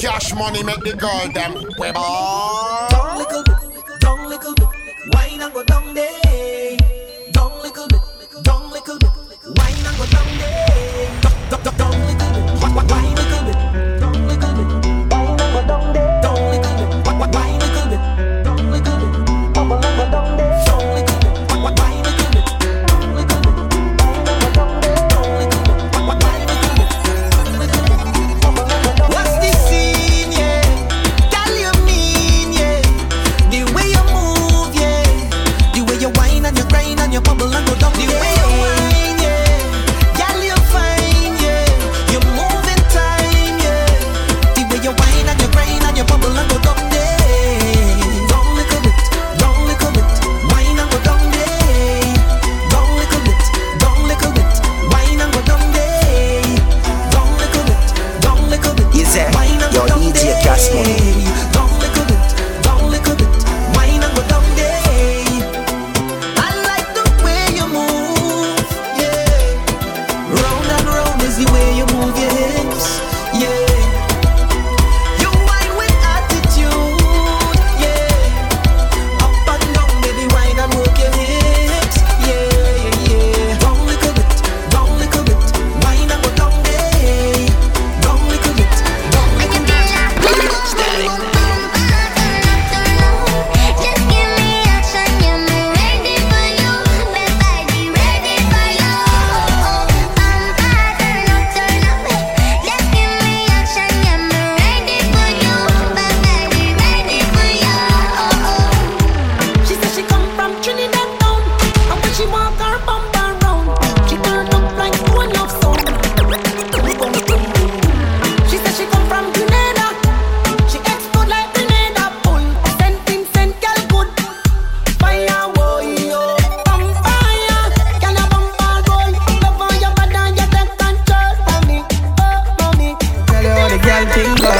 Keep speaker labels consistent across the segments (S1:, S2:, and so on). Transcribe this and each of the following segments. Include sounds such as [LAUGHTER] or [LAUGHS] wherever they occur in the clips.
S1: Cash money make the girl them
S2: Don't little bit, not little bit, wine and go down there.
S3: thing go.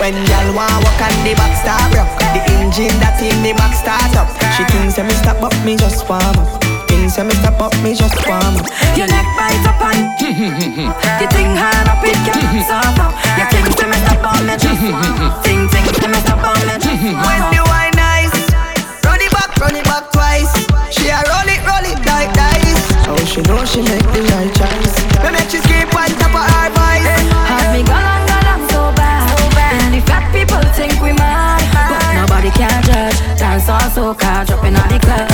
S3: When y'all want walk on the back start broke. The engine that in the back start up. She thinks that me stop but me just warm up. Things that me stop up me just warm
S4: up.
S3: Your neck
S4: bites
S3: up
S4: on. the think hard up it can't stop up. You think that me stop up me just warm up. [LAUGHS] Think think say me stop up me just warm up. When you wine nice, run it back, run it back twice. She a roll it, roll it die, die.
S5: Oh, she know she make the right choice.
S6: car dropping on the club.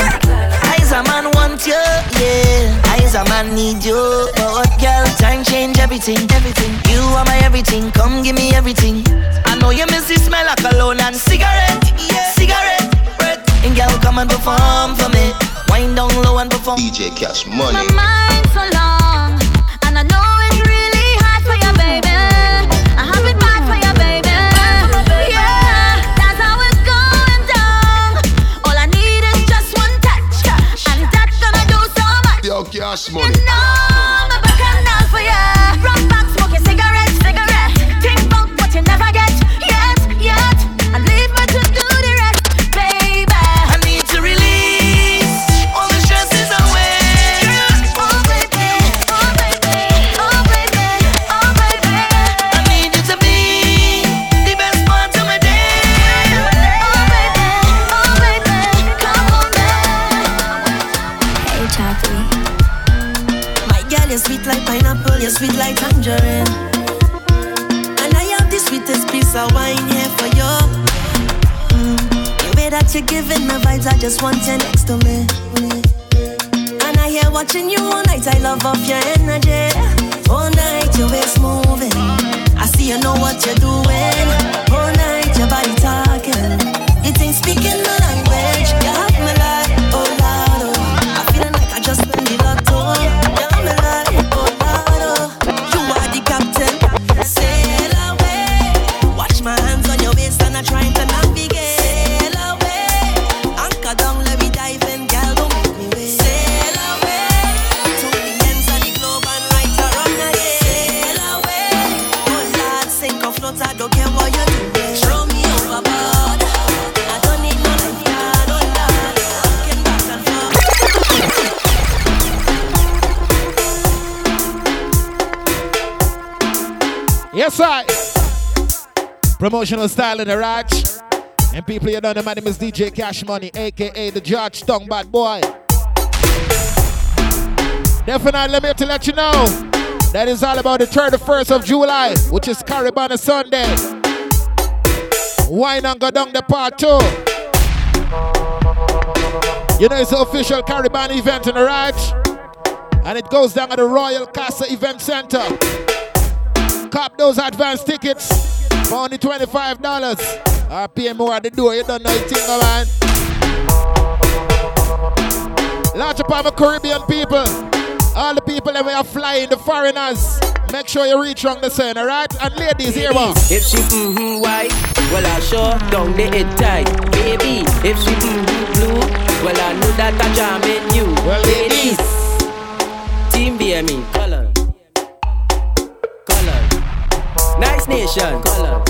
S6: I's a man want you, yeah. I's a man need you, but girl, time change everything, everything. You are my everything, come give me everything. I know you miss the smell of cologne and cigarette, yeah. cigarette. Breath. And girl, come and perform for me. Wind down low and perform.
S7: DJ Cash Money.
S8: My mind so long, and I know. cash money.
S9: just want you next to me. And I hear watching you all night, I love off your energy. All night, your waist moving. I see you know what you're doing.
S1: Emotional style in the rocks. And people, you know, my name is DJ Cash Money, aka the Georgetown Bad Boy. Definitely, let me to let you know that is all about the 31st of July, which is Caribana Sunday. Wine and go down the part two. You know, it's the official Caribbean event in the rocks. And it goes down at the Royal Casa Event Center. Cop those advance tickets. For only $25. I uh, pay more at the door, you don't know your thing, man. Large upon of Caribbean people. All the people that we are flying, the foreigners. Make sure you reach on the sun, alright? And ladies, here one. If
S10: she mm-hmm white, well I sure don't get it tight. Baby, if she mm-hmm blue, well I know that I am in you. Well, ladies, ladies. team BME color. nice nation. Color.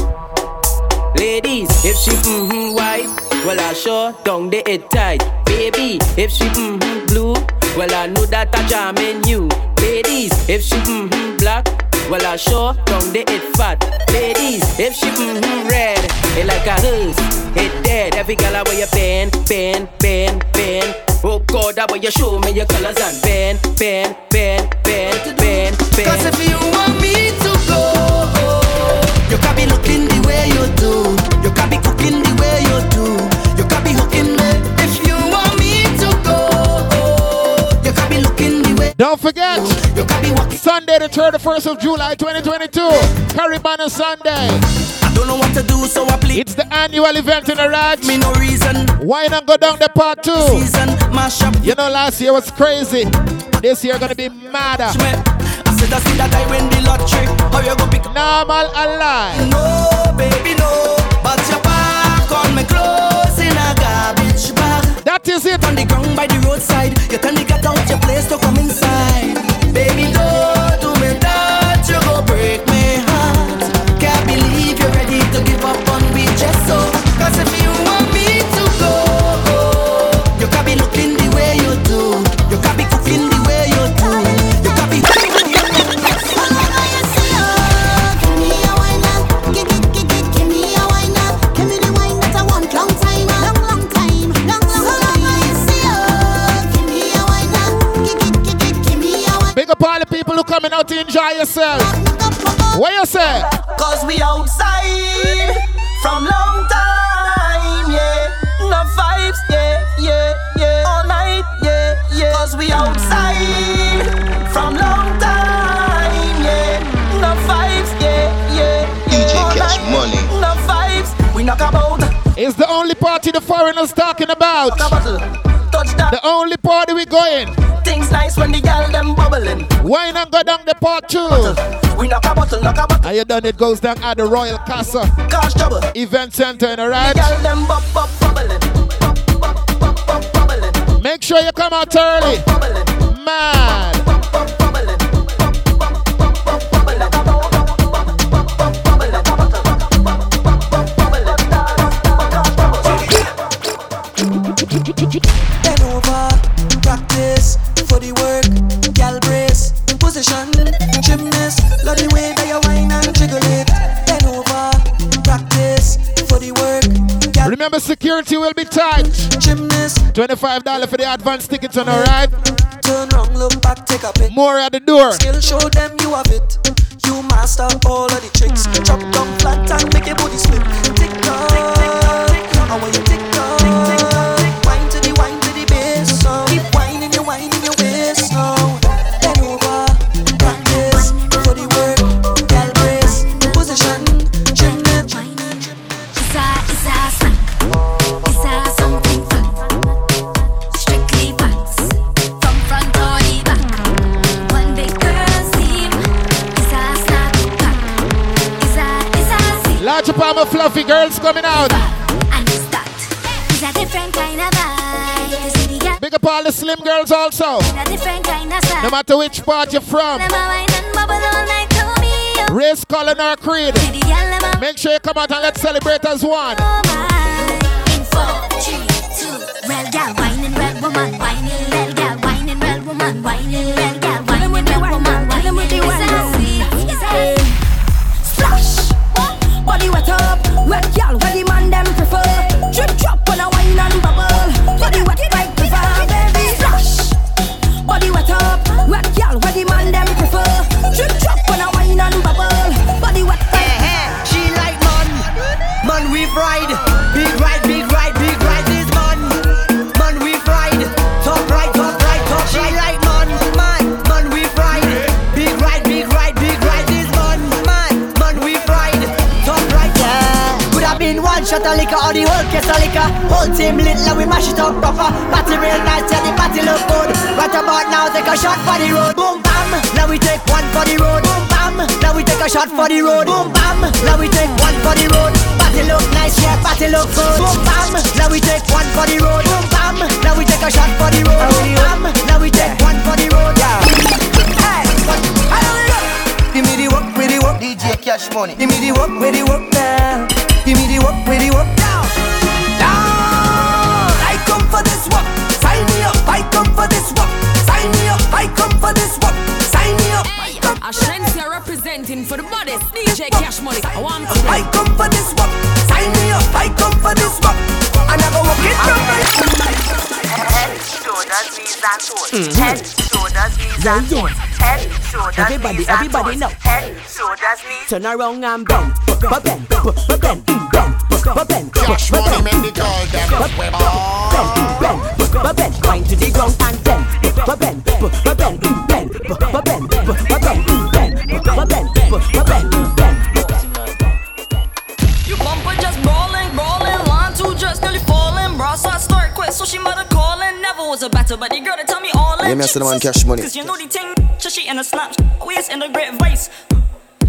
S10: Ladies, if she mm-hmm white, well I sure don't they it tight. Baby, if she mm-hmm blue, well I know that I jam in you. Ladies, if she mm-hmm black, well I sure don't they it fat. Ladies, if she mm-hmm red, it like a hearse, it dead. Every girl I wear your pen, pen, pen, pen. Oh God, I wear your show me your colors and pen, pen, pen, pen, pen,
S11: pen. Cause if you want me to go. You can be looking the way you do. You can be cooking the way you do. You can be hooking me if you want me to go. You can be looking the way.
S1: Don't forget. You can be walking. Sunday, the 31st of July, 2022. Caribana Sunday. Don't know what to do, so I play. It's the annual event in the Raj. Me no reason. Why not go down the part two? Season, mash up. You know, last year was crazy. This year gonna be madder. Better see that I win the lottery. How you go pick normal alive? No, baby, no. But your back on me close in a garbage bag. That is it. On the ground by the roadside, you can't get out your place to come inside. out to enjoy yourself. What you say? Cause we outside from long time, yeah. No vibes, yeah, yeah, yeah. All night, yeah, yeah. Cause we outside from long time, yeah. No vibes, yeah, yeah. yeah. DJ All Cash night, Money. No vibes, we knock about. It's the only party the foreigners talking about touchdown. The only party we going. Things nice when the gal them bubbling. Wine and go down the part two. Bottle. We knock a bottle, knock a bottle. Are you done? It goes down at the Royal Castle. Cash trouble. Event center, in the right. The gal them bub, bub, bubbling. Make sure you come out early. Man. chick remember security will be tight. $25 for the advance tickets on the Turn wrong, look back, take a bit. More at the door. Still show them you have it. You master all of the tricks. Slim girls also. No matter which part you're from. Race, color, or creed. Make sure you come out and let's celebrate as one. Oh, well, gal, whining, well, woman, woman, woman, woman, up, the man them prefer.
S12: liquor, or the whole case of liquor. Whole team lit like we mash it up proper Party real nice, yeah the party look good Right about now take a shot for the road Boom bam, now we take one for the road Boom bam, now we take a shot for the road Boom bam, now we take one for the road Party look nice, yeah party look good Boom bam, now we take one for the road Boom bam, now we take a shot for the road Boom bam, now we take one for the road yeah.
S13: Hey, how we go? Give me the work, with the work
S1: DJ Cash Money
S13: Give me the work, with the work now Give me the work, with the work down.
S14: Down. I come for this work. Sign me up. I come for this work. Sign me up. I come for this work. Sign me up. Hey,
S15: Ashanti representing for the baddest DJ Cash Money. I, want
S14: I come for this work. Sign me up. I come for this work. I go walk it from my
S16: Head, shoulders, knees and toes. Mm-hmm. Head, shoulders, knees yeah, and toes. Yeah. Head, shoulders, everybody, knees everybody and toes. Everybody, everybody now. Head, shoulders, knees. Turn around and bend, bend, bend, bend, bend, bend. Cash money make the girl them web on. Bend, bend, bend, bend, bend, bend, bend, bend, bend, bend, bend, bend, bend, bend,
S17: bend, bend, matter, but they girl that tell me all that.
S1: Yeah, me the man cash money.
S17: Cause you know the thing, chushy and a snap, always in a great vice.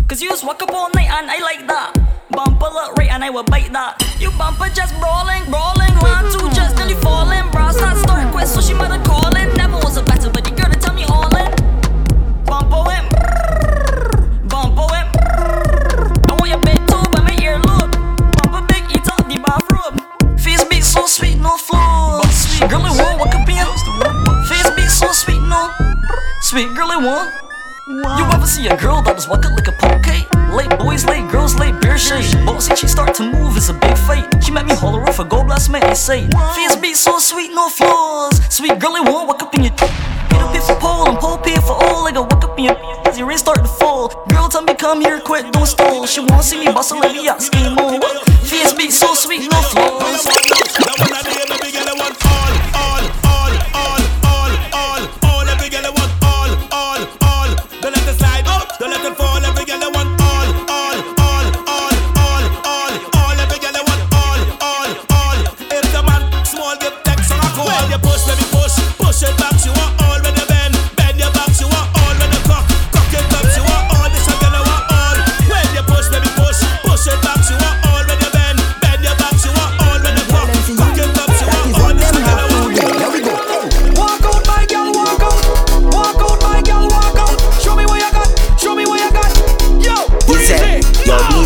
S17: Cause you just walk up all night and I like that. Bumper look right and I will bite that. You bumper just brawling, brawling, one, two, just then you falling. Bras not start quest, so she mother calling. Sweet girly one. Wow. You ever see a girl that that is walking like a poke? Late boys, late girls, late beer shade. Bossy, she start to move, it's a big fight. She made me holler off a gold blast, man, and say, Face be so sweet, no flaws. Sweet girly one, walk up in your. Pay the pay for pole and pole pay for all. I got walk up in your as your rain start to fall. Girl, tell me come here quick, don't stall. She wanna see me bustle like me ass game on. Face be so sweet, no flaws. Now when I hear the big one, all, all.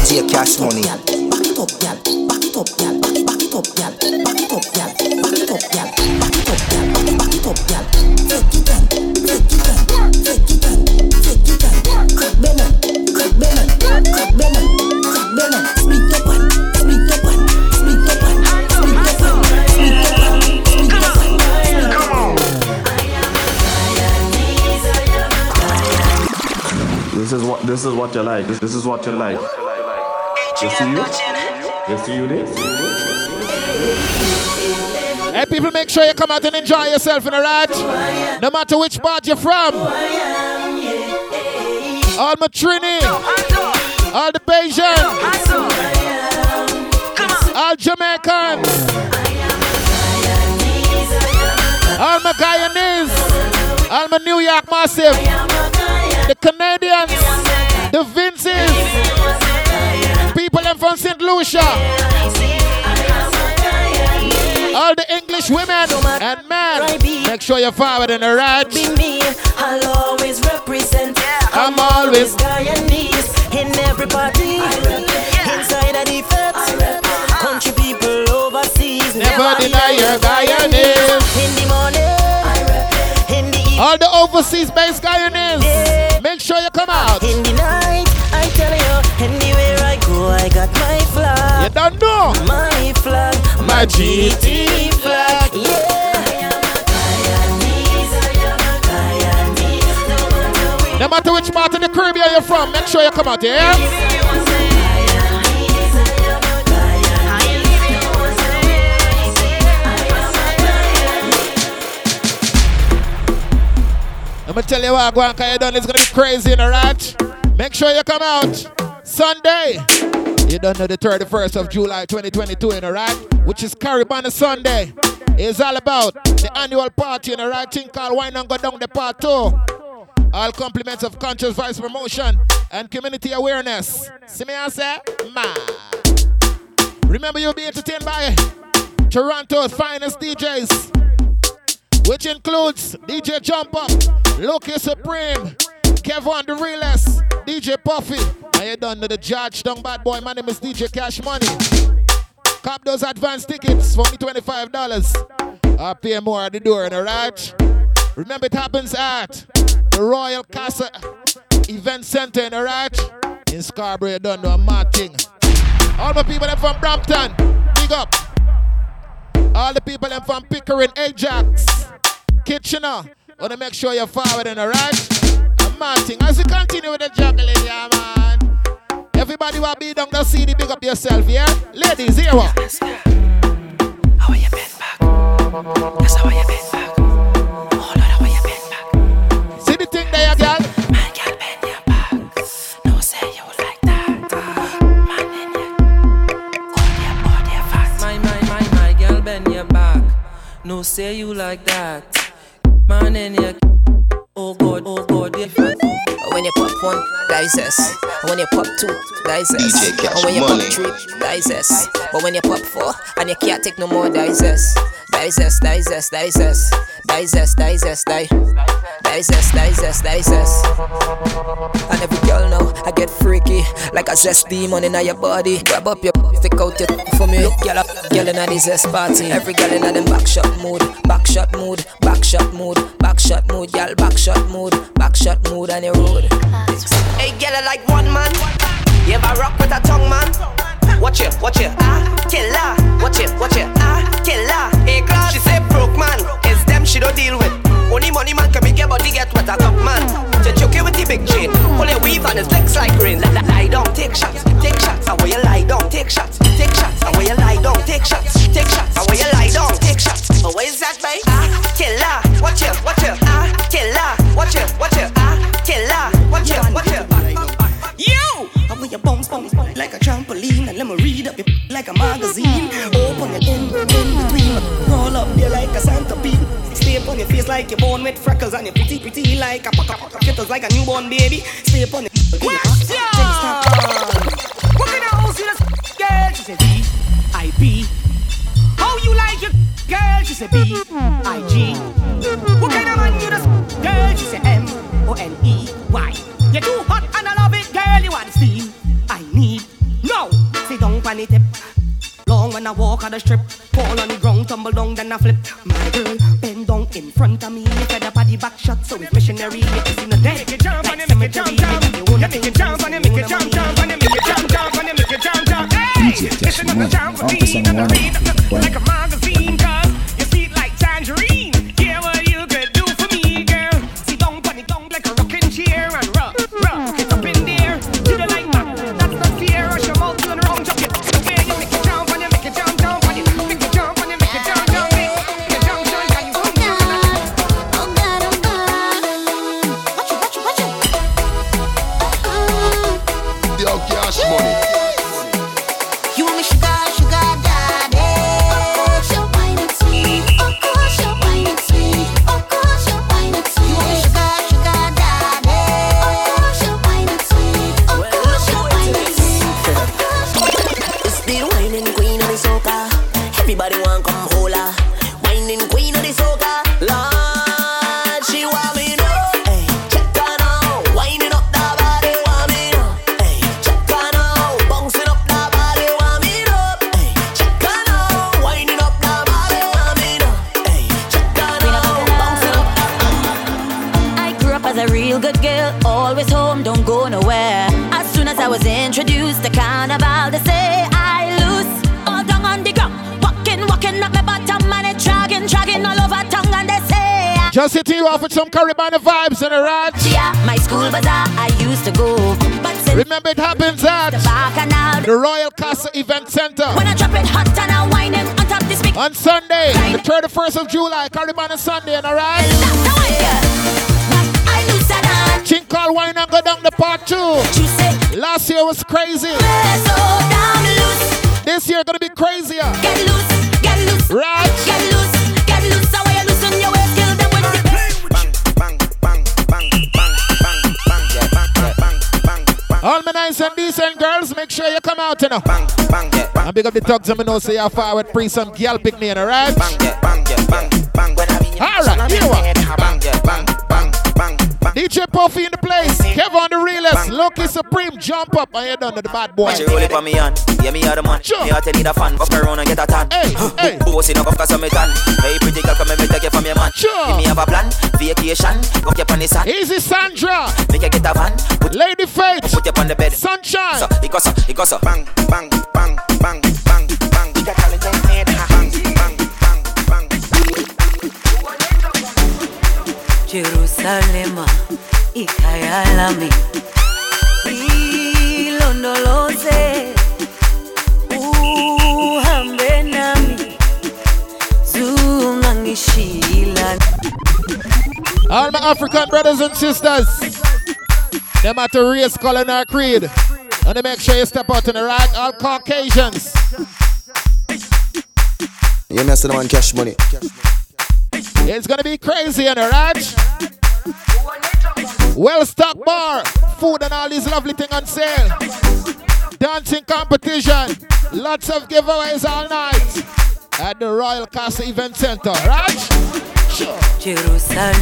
S1: DJ Cash Money. Back it up, girl. Back it up, girl. Back it up, girl. Back it up, girl. Back it up, girl. Back it up, girl. Back it up, girl. Take it down, take it down, take it down, take it down. Crack Benin, crack Benin, crack Benin, crack Benin. up one, split up up one, split up one, split up one, Come on. This is what this is what you like. This is what you like see you. see you did. Hey, people, make sure you come out and enjoy yourself, in a right? No matter which part you're from. All my Trini. All the Bajan. All Jamaicans. All my Guyanese. All my New York Massive. The Canadians. The Vinces. St. Lucia. All the English women and men, make sure you're forward in the right. I'll always represent. I'm always Guyanese in everybody. Inside of the country people overseas. Never deny your Guyanese. In the morning, in the All the overseas based Guyanese, make sure you come out. In the night got my flag. You don't know. My flag. My, my GT flag. Yeah. No matter which part of the Caribbean you're from, make sure you come out here. Yeah? I'm gonna tell you what, Guanca, you done. It's gonna be crazy, alright? Make sure you come out Sunday. You don't know the 31st of July 2022, in know, right? Which is Caribana Sunday. It's all about the annual party, in know, right? Thing called Wine and Go Down the Part 2. All compliments of conscious voice promotion and community awareness. See me, answer, ma. Remember, you'll be entertained by Toronto's finest DJs, which includes DJ Jump Up, Lucky Supreme, Kevin the realest, DJ Puffy. I you done to the judge, dumb bad boy. My name is DJ Cash Money. Cop those advance tickets for me, $25. I pay more at the door, alright? Remember, it happens at the Royal Casa Event Center, alright? In Scarborough, you done to a mad thing. All my people them from Brampton, big up. All the people them from Pickering, Ajax, Kitchener. Wanna make sure you're forward the alright? mad thing. As we continue with the juggling, yeah, man. Everybody will be down the city. big up yourself, yeah? Ladies, here we Yes, yes. How are you been back? That's how are you been back? Oh, Lord, how are you been back? See the thing there, girl? Man, girl, bend your back. No, say you like that. Man, in your... Hold your body fast. My, my,
S18: my, my, girl, bend your back. No, say you like that. Man, in your... Oh God, oh God, different. When you pop one, dices. When you pop two, dices. when you money. pop three, dices. But when you pop four, and you can't take no more dices. Daj zes, daj zes, daj zes, daj zes, And every girl know I get freaky, like a zest demon in your body. Grab up your stick out your for me. Look, girl, girl in a zest party. Every girl in a them backshot mood, backshot mood, backshot mood, backshot mood, girl, back shot mood, backshot mood on the road.
S19: Hey, girl,
S18: I
S19: like one man. You ever rock with a tongue man? watch it, watch it, ah, killer. Watch it, watch it, ah, killer. A class, she say broke man. It's them she don't deal with. Only money man can make your body get wet. A top man. She you with the big chain. Pull your weave and it flex like rain. Lie, lie down, take shots, take shots. And where you lie down, take shots, take shots. And where you lie down, take shots, take shots. And where you lie down, take shots. But what is that, babe? Ah, killer. Watch it, watch it, ah, killer. Watch it, watch it, ah, killer. Watch it, watch it
S20: your bones, bones like a trampoline. And let me read up your [LAUGHS] like a magazine. Open your in, in between. crawl up there like a centipede. Stay on your face like you're born with freckles. And you're pretty, pretty like a pucker, pucker. kittles, like a newborn baby. Stay on your. Question!
S21: What can I hold you this girl? She said, B, I, B. How you like your [LAUGHS] girl? She said, B, I, G. What kind of man you this [LAUGHS] girl? She said, M, O, N, E, Y. You're too hot I walk on the strip. Fall on the ground, tumble down, then I flip. My girl, bend down in front of me. Fed up at the back shot, so it's missionary. it's in the dead, make it jump on it, make it jump, jump. You make it jump on it, make it jump, jump. On it, make it jump, jump. On it, make it jump, jump. Hey, it's another jump for me, another read.
S1: happens at the Royal Castle Event Center. When I drop it hot and I wind on top this big On Sunday, the 31st of July, Caribbean on Sunday, alright? Ching call wine and go down the part two. Last year was crazy. This year gonna be crazier. Get loose, get loose, right? Get loose. All my nice and decent girls, make sure you come out, you know. Bang, bang, yeah, bang, and big up the thugs, and me know, say so you're forward, bring some girl pick me, in, alright? right? Bang, yeah, bang, yeah, bang, bang. When I mean, All right, here we go. Bang, yeah, bang, bang. DJ Puffy in the place. Kevin the realest. Lucky Supreme. Jump up. I ain't done the bad boy. She roll it for me on. Yeah, me other man. Sure. Me heart need a fan. Fuck around and get a tan. Hey, hey. Bossy knock off a Hey, pretty girl, come and take you from your man. Sure. Give me have a plan. Vacation. Walk you on the sand. Easy Sandra. Make you get a van. Put Lady Fate. Put you on the bed. Sunshine. So, it goes up. It goes up. Bang, bang, bang, bang, bang, bang. Jerusalema ikayalami ilondoloze uhambe nami zungangishila All my African brothers and sisters Them at the race calling our creed And they make sure you step out in the right All Caucasians You are mess the man cash money, cash money. It's gonna be crazy, and right? Well stocked bar, food and all these lovely things on sale. Dancing competition, lots of giveaways all night at the Royal Castle Event Center, right? Sure. Jerusalem,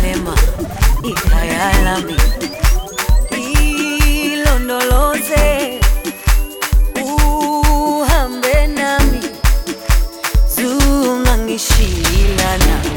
S1: nami,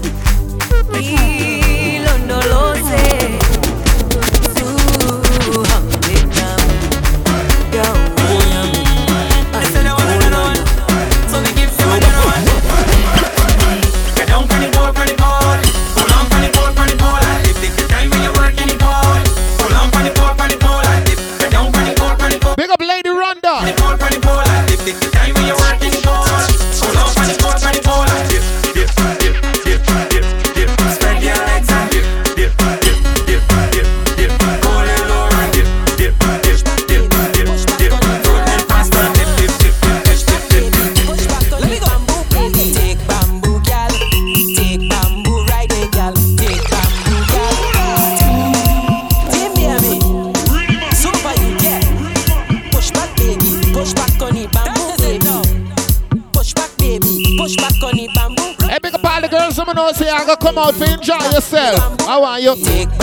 S1: out enjoy yourself. I want you.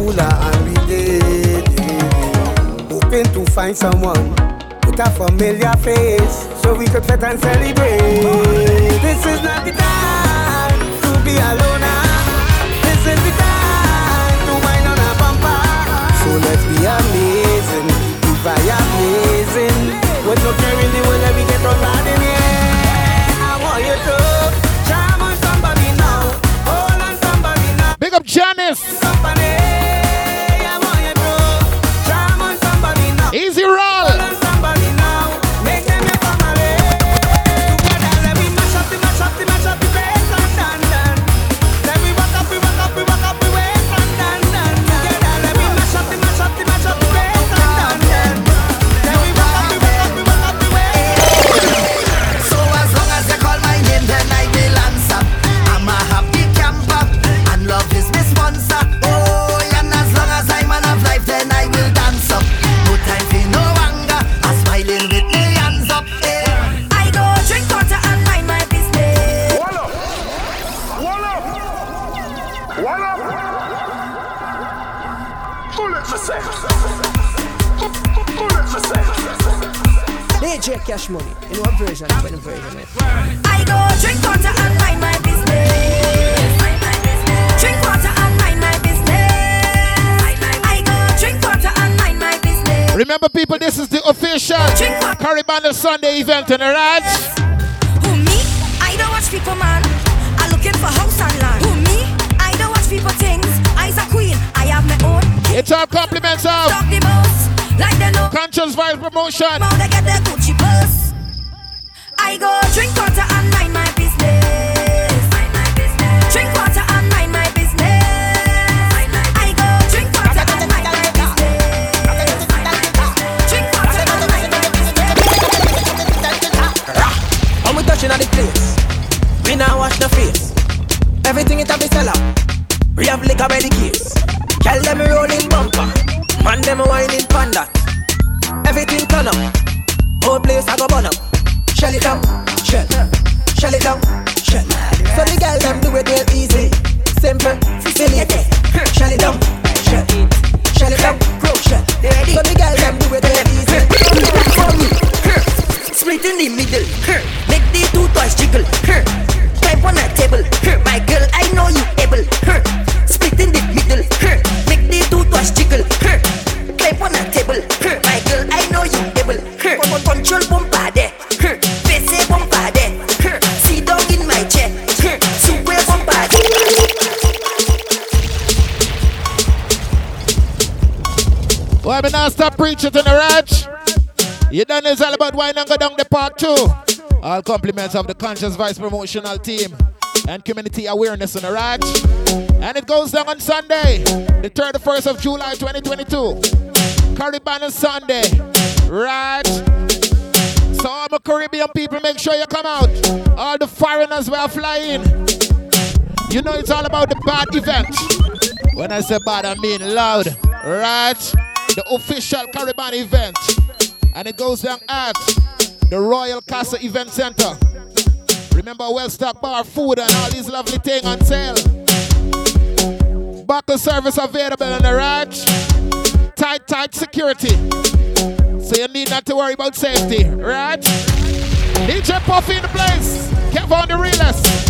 S22: cooler and we Hoping to find someone with a familiar face so we could fit and celebrate. This is not the time to be alone. This is the time.
S1: stop preaching in the ranch. You done is all about wine and go down the part two. All compliments of the Conscious Vice Promotional Team and Community Awareness in the ranch. And it goes down on Sunday, the 31st of July 2022. Caribana Sunday, right? So all my Caribbean people, make sure you come out. All the foreigners will fly in. You know it's all about the bad event. When I say bad, I mean loud, right? the official Caribbean event. And it goes down at the Royal Castle Event Center. Remember, well stocked bar food and all these lovely things on sale. Buckle service available in the ranch. Tight, tight security. So you need not to worry about safety, right? DJ Puffy in the place. Kev on the realest.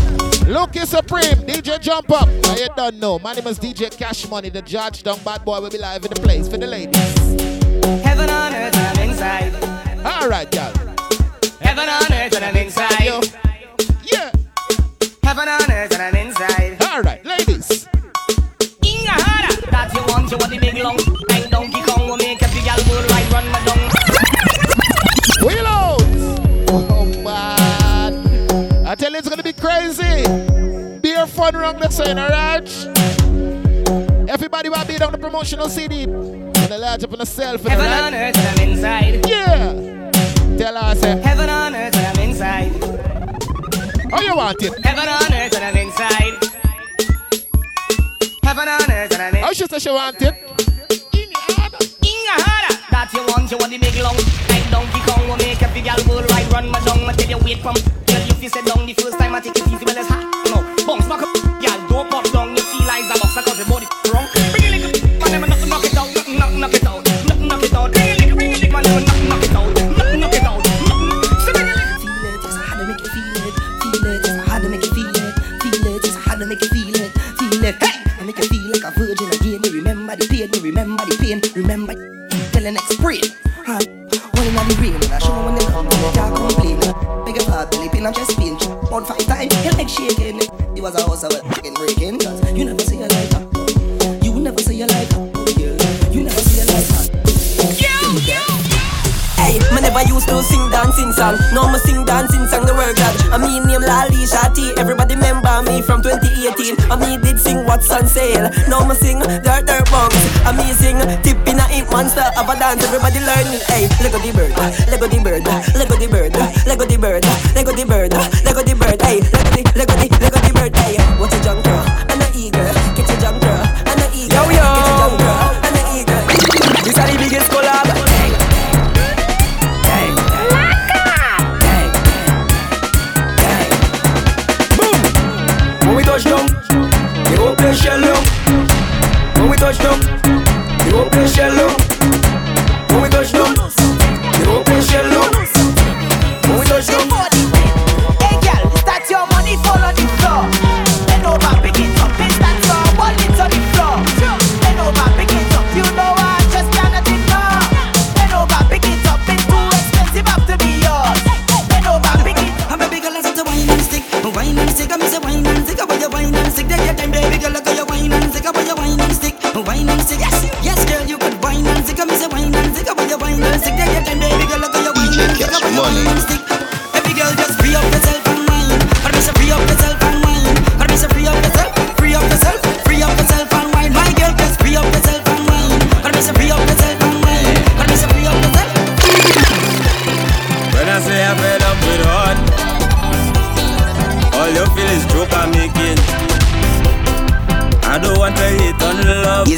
S1: Lucky Supreme, DJ Jump Up. Now you don't know. My name is DJ Cash Money, the judge dumb bad boy will be live in the place for the ladies. Heaven on earth and I'm inside. Alright, y'all. Heaven on earth and I'm inside. Yo. Yeah. Heaven on earth and I'm inside. Alright, ladies. In ah, that you want, you want the big long. will make run my Crazy. Be a fun wrong the time, alright? Everybody will be down the promotional CD. And the large up on yourself. Heaven right? on earth I'm inside. Yeah. Tell us. say. Heaven on earth I'm inside. Oh, you want it? Heaven on earth when I'm inside. Heaven on earth when I'm inside. Oh, she said she want it. That you want, you want the big long. Like Donkey Kong will make every gal worldwide run. My tongue, my tell you wait from. If you sit down the first time, I take it easy, well, it's hot.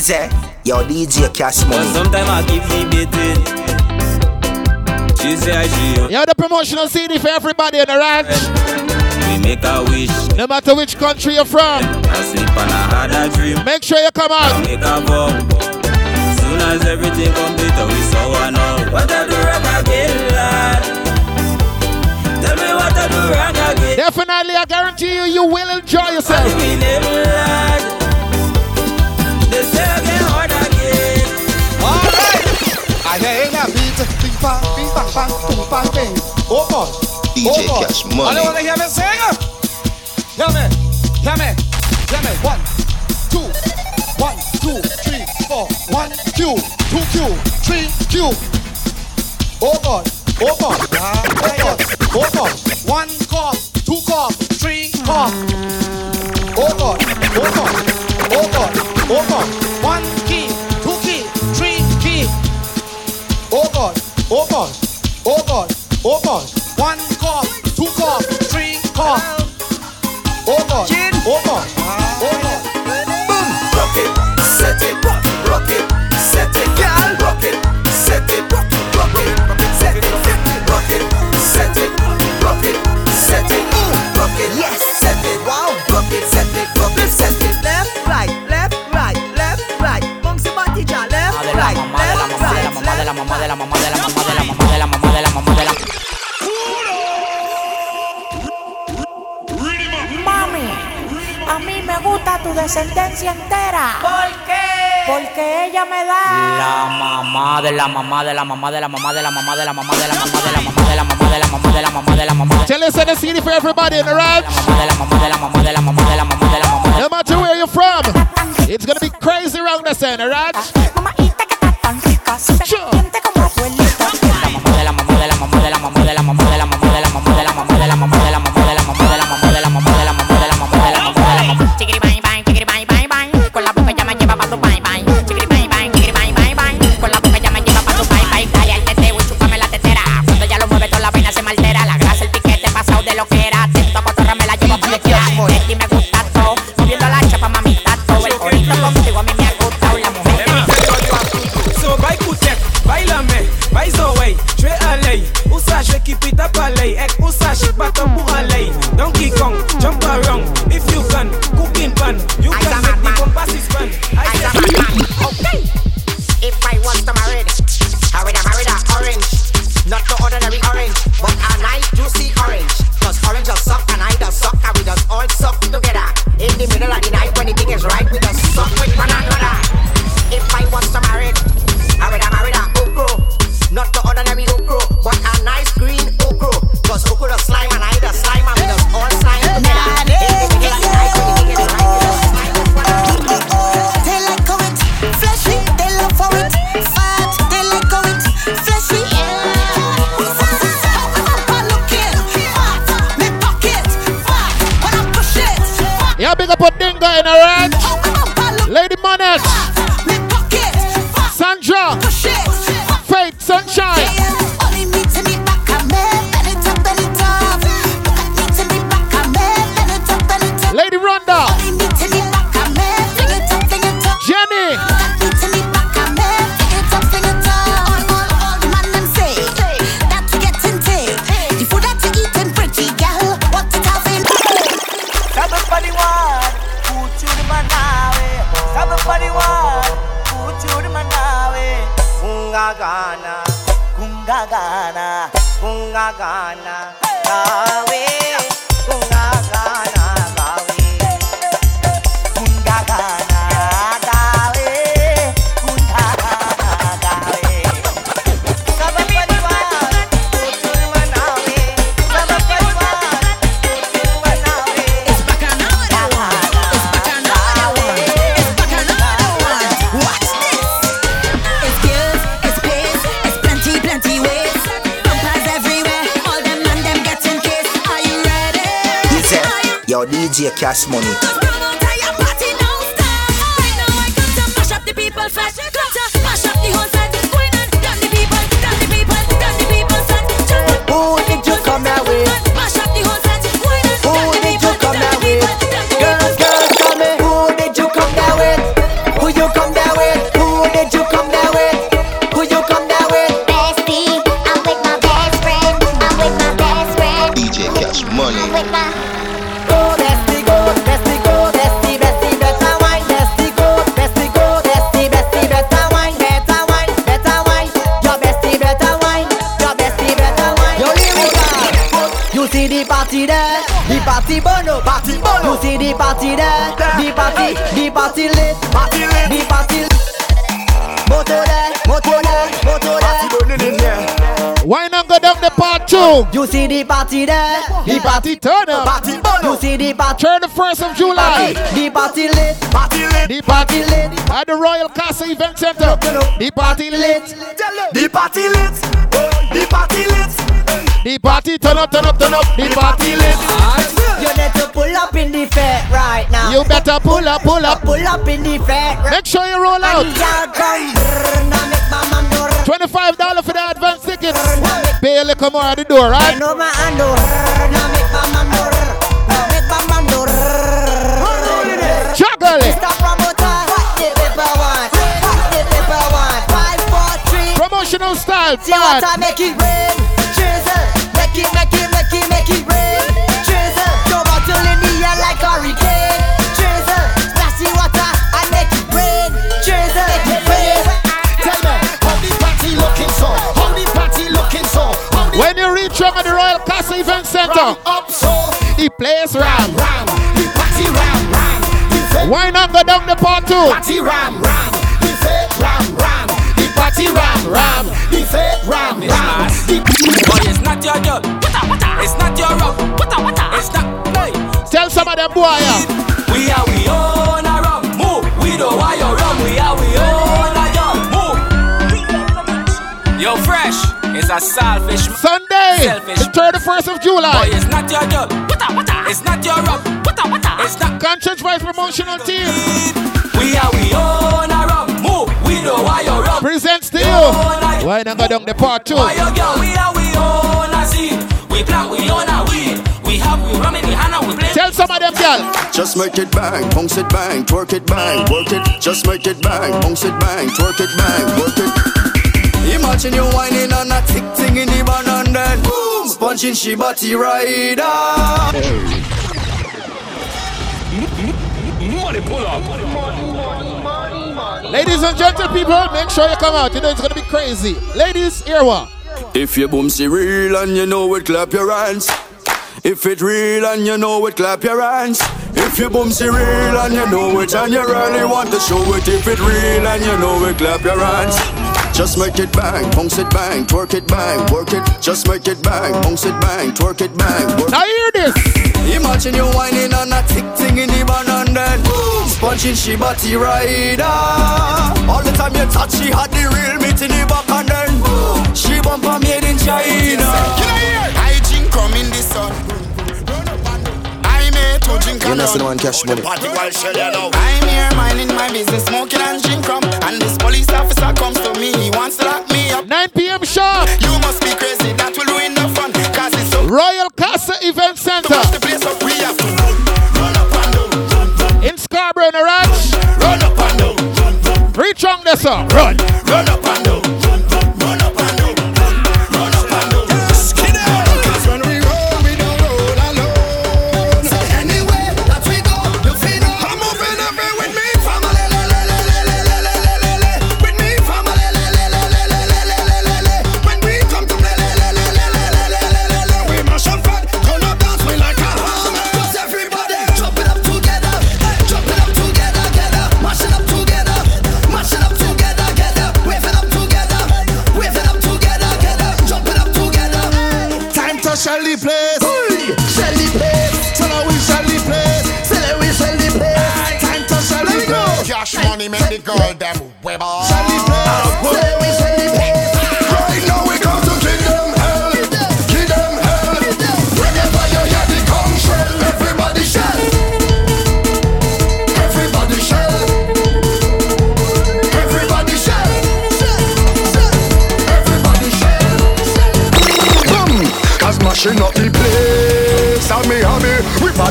S23: You're DJ cash money. sometimes I
S1: the promotional CD for everybody in the ranch.
S23: We make a wish.
S1: No matter which country you're from. I sleep and I had a dream. Make sure you come out. make a Soon
S24: as everything complete, we saw one What I do wrong again, lad? Tell me what I do
S1: wrong again. Definitely, I guarantee you, you will enjoy yourself. I ain't a beat, bing bang, bing bang bang, boom bang bing. Oh boy, DJ oh boy. Cash Money. I don't wanna hear me sing. Hear me, hear me, hear me. One, two, one, two, three, four. One Q, two Q, three Q. Oh boy, oh boy, oh, oh boy, oh boy. One cough, two cough, three cough. Oh boy, oh boy. Oh boy. One cup, two cup, three cup. Oh boy. Gin. Oh boy. Oh boy. Boom.
S25: Rock it, set it, rock it, rock it, set it, girl. Rock it, set it, rock it, rock it, rock it, set it, rock it, set it, rock it, set it, rock it, yes, set it, wow, rock it, set it, rock it, set it,
S26: left, right, left, right, left, right, bounce your body, left, right, left, right, left, right. tu descendencia
S27: entera. ¿Por qué? Porque ella me da la mamá de la mamá de la mamá de la mamá de la mamá de la mamá de la mamá de la mamá de la mamá de la mamá de la mamá de la mamá. de la mamá mamá de la mamá de la mamá mamá, la mamá mamá, la mamá mamá. la mamá be crazy around the la mamá mamá. زیاد You see the party there. The party turn up. Party burn You see the party. Turn the first of July. The party lit. Party lit. The party lit. At the Royal Castle Event Center. The party lit. The party lit. The party lit. The party turn up, turn up, turn up. The party lit. You need to pull up in the fair right now. You better pull up, pull up, pull up in the fair. Make sure you roll out. Pay a little more at the door, right? No man door, no make my man door, no make my man door. Juggle it. Mr. Promoter, what the paper want? What the paper want? Five, four, three. Promotional style, See what I make it rain. center. Up, so he plays ram. ram. He party ram, ram. Why not go down the part two? Party ram, ram. The fake ram, ram. He party ram, ram. He fake ram, ram. Boy, it's not your girl. what a. It's not your rock. What a It's not. Tell some of them boy. We are we are. It's a selfish Sunday, selfish. the 31st of July. Boy, it's not your job. Butter, butter. It's not your rub. Butter, butter. It's not Conscious Vice Promotional Team. We are we own a rub. Move. We know why you're rub. Present to you. you. Why not go down the part two? Why your girl? We are we own a seed. We plant, we own a weed. We have we rum in the hand and we play. Tell somebody, of them, girl. Just make it bang, bounce it bang, twerk it bang, work it. Just make it bang, bounce it bang, twerk it bang, work it. Imagine you whining on a tick ting in the van and then boom, punching she body rider. Money pull up. Ladies and gentle people, make sure you come out. You know it's gonna be crazy. Ladies, here one. If your boom see real and you know it, clap your hands. If it real and you know it, clap your hands. If you boom, she real and you know it, and you really want to show it. If it real and you know it, clap your hands. Just make it bang, bounce it bang, twerk it bang, work it. Just make it bang, bounce it bang, twerk it bang. Work. Now hear this. Imagine you whining on a tick ting in the van and then boom, sponching she body rider. All the time you touch, she had the real meat in the back and then boom, she bumper made in China. Can I hear? Hygiene come in the sun. You're not the one cash money. I'm here minding my business, smoking and drink rum. And this police officer comes to me, he wants to lock me up. 9 p.m. sharp. You must be crazy, that will ruin the fun. Cause it's so Royal Castle Event Center. The place we have to run, run up and down. In Scarborough, in the Run up and down. Reach on this up. Run, run up and down.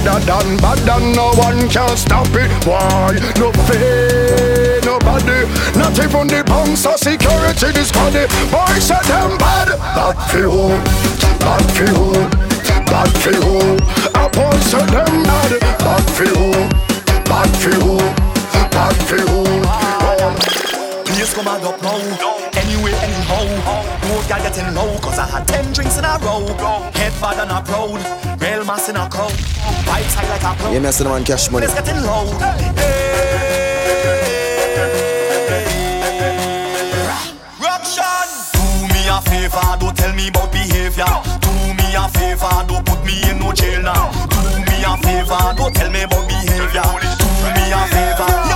S27: harder than bad and no one can stop it. Why? No fear, nobody. Not even the bounce or security this body. boy. are them bad. Bad for who? Bad for who? Bad for who? A boy are them bad. Bad for who? Bad for who? Bad for who? Face come hard up now. Anyway, anyhow. Poor guy getting low, cause I had 10 drinks in a row. Head bad and a proud. Real mass in a crowd. Vibes high like a cloud. Yeah, me the cash money. It's getting low. Hey. Do me a favor, don't tell me about behavior. Do me a favor, don't put me in no jail now. Do me a favor, don't tell me about behavior. Do me a favor.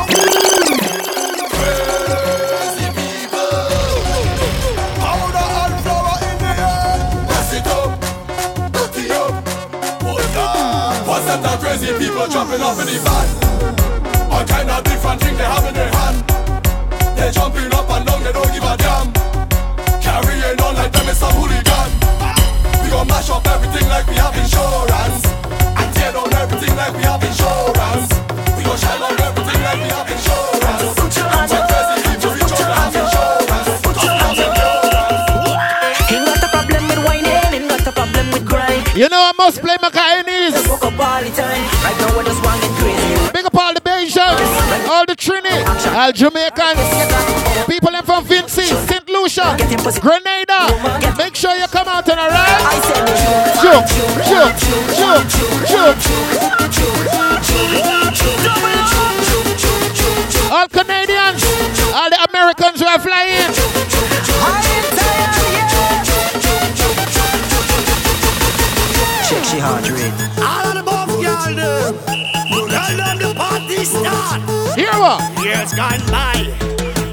S27: are jumping up in the van. All kind of different things they have in their hand. They're jumping up and down, they don't give a damn. Carrying on like them is some hooligan. We gon' mash up everything like we have insurance. And tear down everything like we have insurance. We gon' shine like You know I must play my Chinese. Big up all the Bajans, all the Trini, all Jamaicans, people in from Vincy, St. Lucia, Grenada. Make sure you come out and arrive. Jump, jump, jump, jump. All Canadians, all the Americans who are flying. heart All of the buff girl them. Tell them the party start. Here we Years gone by.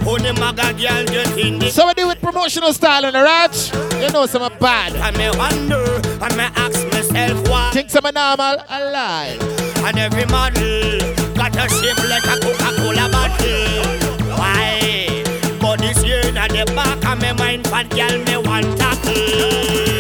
S27: only maga girl get in the... So we do with promotional style and the right? You know some are bad. I may wonder, I may ask myself why. Think some are normal, alive. And every model got a shape like a Coca-Cola bottle. Why? But this year, now the back of my mind, fat girl, me want tackle.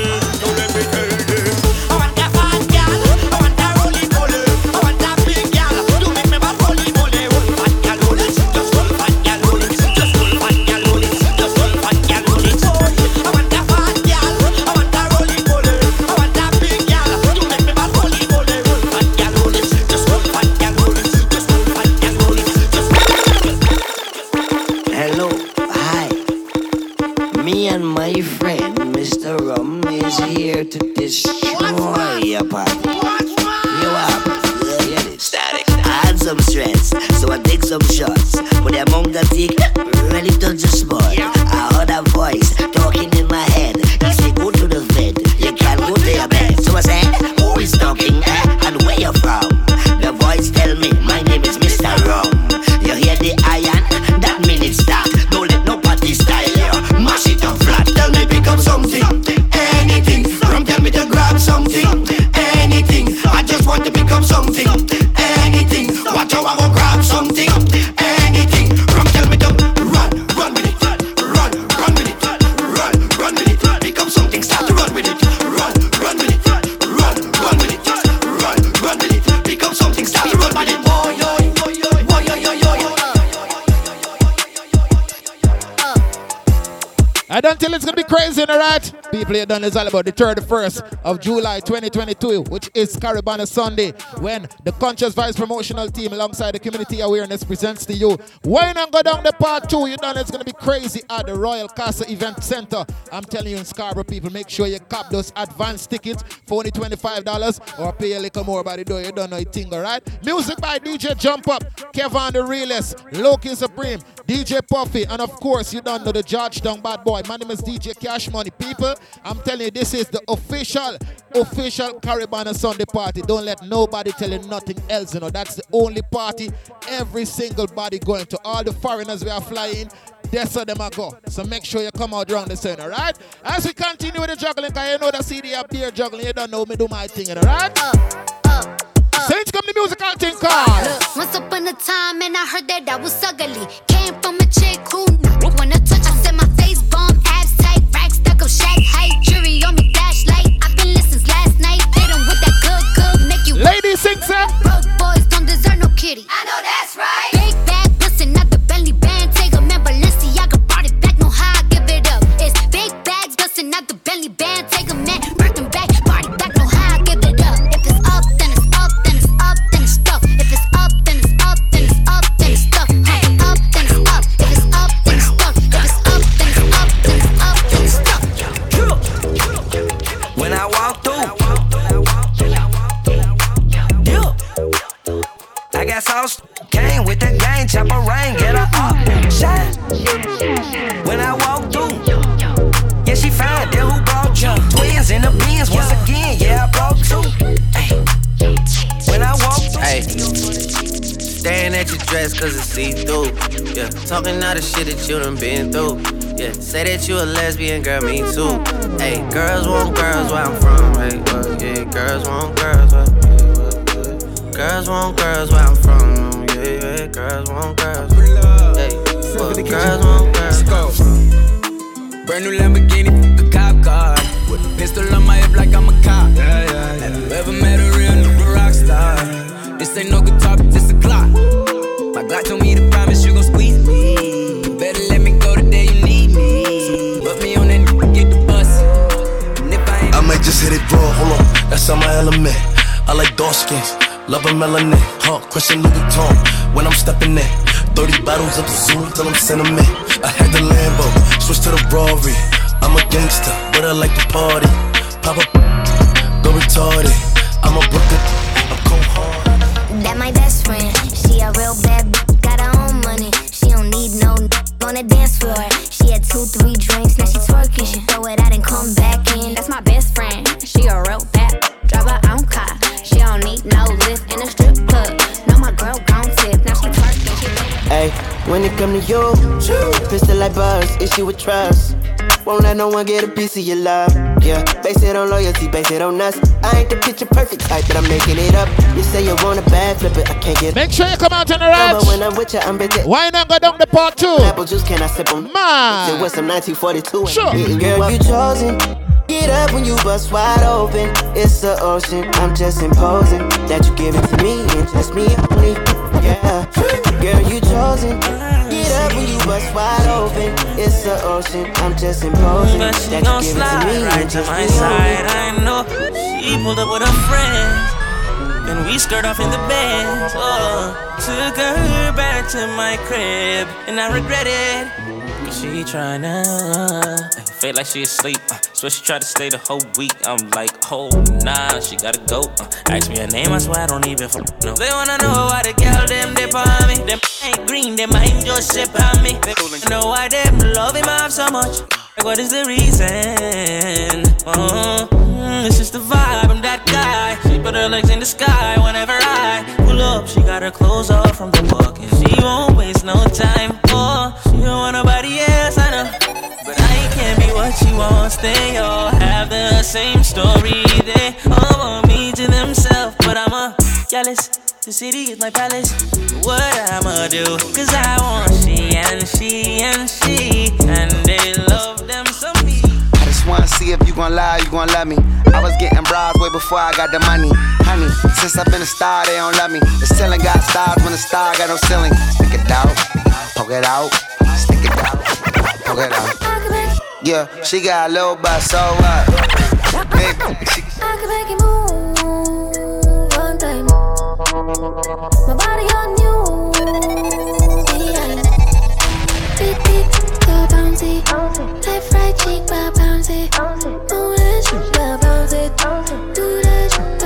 S27: I'm on the dick. Ready just people here done is all about the 31st of July 2022, which is Caribana Sunday, when the Conscious Vice Promotional Team alongside the Community Awareness presents to you. Why not go down the part two? You done it's going to be crazy at the Royal Castle Event Center. I'm telling you in Scarborough, people, make sure you cop those advance tickets for only $25 or pay a little more by the door. You don't know a thing, all right? Music by DJ Jump Up, Kevin the Realist, Loki Supreme, DJ Puffy, and of course, you don't know the Georgetown bad boy. My name is DJ Cash Money. People, I'm telling you, this is the official, official Caribana Sunday party. Don't let nobody tell you nothing else, you know. That's the only party every single body going to. All the foreigners we are flying, that's where them are go. So make sure you come out around the center, right? As we continue with the juggling, because you know the CD up here juggling, you don't know me do my thing, you know, right? Uh, uh. So let's come the musical thing Look, once upon a time, and I heard that I was ugly. Came from a chick who not wanna touch. I said my face bomb, abs tight, racks stuck up, shack height, jury on me, flashlight. I've been listening last night. Hit em with that good, good, make you. Ladies, sing, sir. Broke boys don't deserve no kitty. I know that's right. sauce. Came with that gang, chop a ring, get her up. Shine. When I walk through, yeah, she fine. Then who brought you? Twins in the bins once again, yeah, I brought two. When I walk through, Staring at your dress cause it's see through. Yeah, talking all the shit that you done been through. Yeah, say that you a lesbian, girl, me too. Hey, girls want girls where I'm from. Hey, yeah, girls want girls. where. Girls want girls where I'm from. Yeah, yeah, girls want girls. Hey, girls want girls. Let's go. Brand new Lamborghini, a cop car. With a pistol on my hip like I'm a cop. Yeah, yeah, yeah. Have you ever met a real nigga rock star? This ain't no guitar, but this a clock. My Glock told me to promise you gon' squeeze me. Better let me go the day you need me. Put me on that nigga, get the bus. I, I might just hit it broad, hold on, that's on my element. I like dark skins. Love a melanin, huh? Christian Louis Vuitton. When I'm stepping in, 30 bottles of the Zulu till I'm cinnamon. I had the Lambo, switch to the Rory. I'm a gangster, but I like to party. Pop up, go retarded. I'm a Brooklyn, I'm cold hard. That my best friend, she a real bad bitch when it come to you. Pistol like buzz, issue with trust. Won't let no one get a piece of your love. Yeah, base it on loyalty, base it on us. I ain't the picture perfect type, but I'm making it up. You say you want a bad flip but I can't get. it. Make sure you come out on the right. But when I'm with you, I'm busy. Why not go down the part two? Apple juice, can I sip on? Man, it was some 1942. Sure, you girl, you chosen. Get up when you bust wide open. It's the ocean. I'm just imposing that you give it to me and just me only. Yeah, girl, you chosen love when you bust wide open. It's the ocean, I'm just imposing. But she that gon' slide right to my side. I know she pulled up with her friends. And we skirt off in the bed. Oh, took her back to my crib, and I regret it. Cause she tryna uh, feel like she asleep. Uh, so she tried to stay the whole week. I'm like, oh nah, she gotta go. Uh, ask me her name, I swear I don't even f- know. They wanna know why the girl them dip on me. Them ain't green, them ain't just shit on me. They know why them loving my so much. Like, what is the reason? Oh, it's just the vibe, I'm that guy.
S28: She
S27: put her legs in the sky whenever I pull up. She got her clothes off from the walk, and
S28: she won't waste no time. Oh, she don't want nobody else, I know. But I can't be what she wants, they all have the same story. They all want me to themselves, but I'm a jealous. The city is my palace. What I'ma do? Cause I want she and she and she. And they love them some me. I just wanna see if
S29: you gon' lie, you gon' love me. I was getting bras way before I got the money. Honey, since I've been a star, they don't love me. The ceiling got stars when the star got no ceiling. Stick it out, poke it out, stick it out, poke it out. Yeah, she got a little but so what? Big,
S30: she. I can make it move. My body on you. Beat, beat, right cheek, that shit, Do that shit,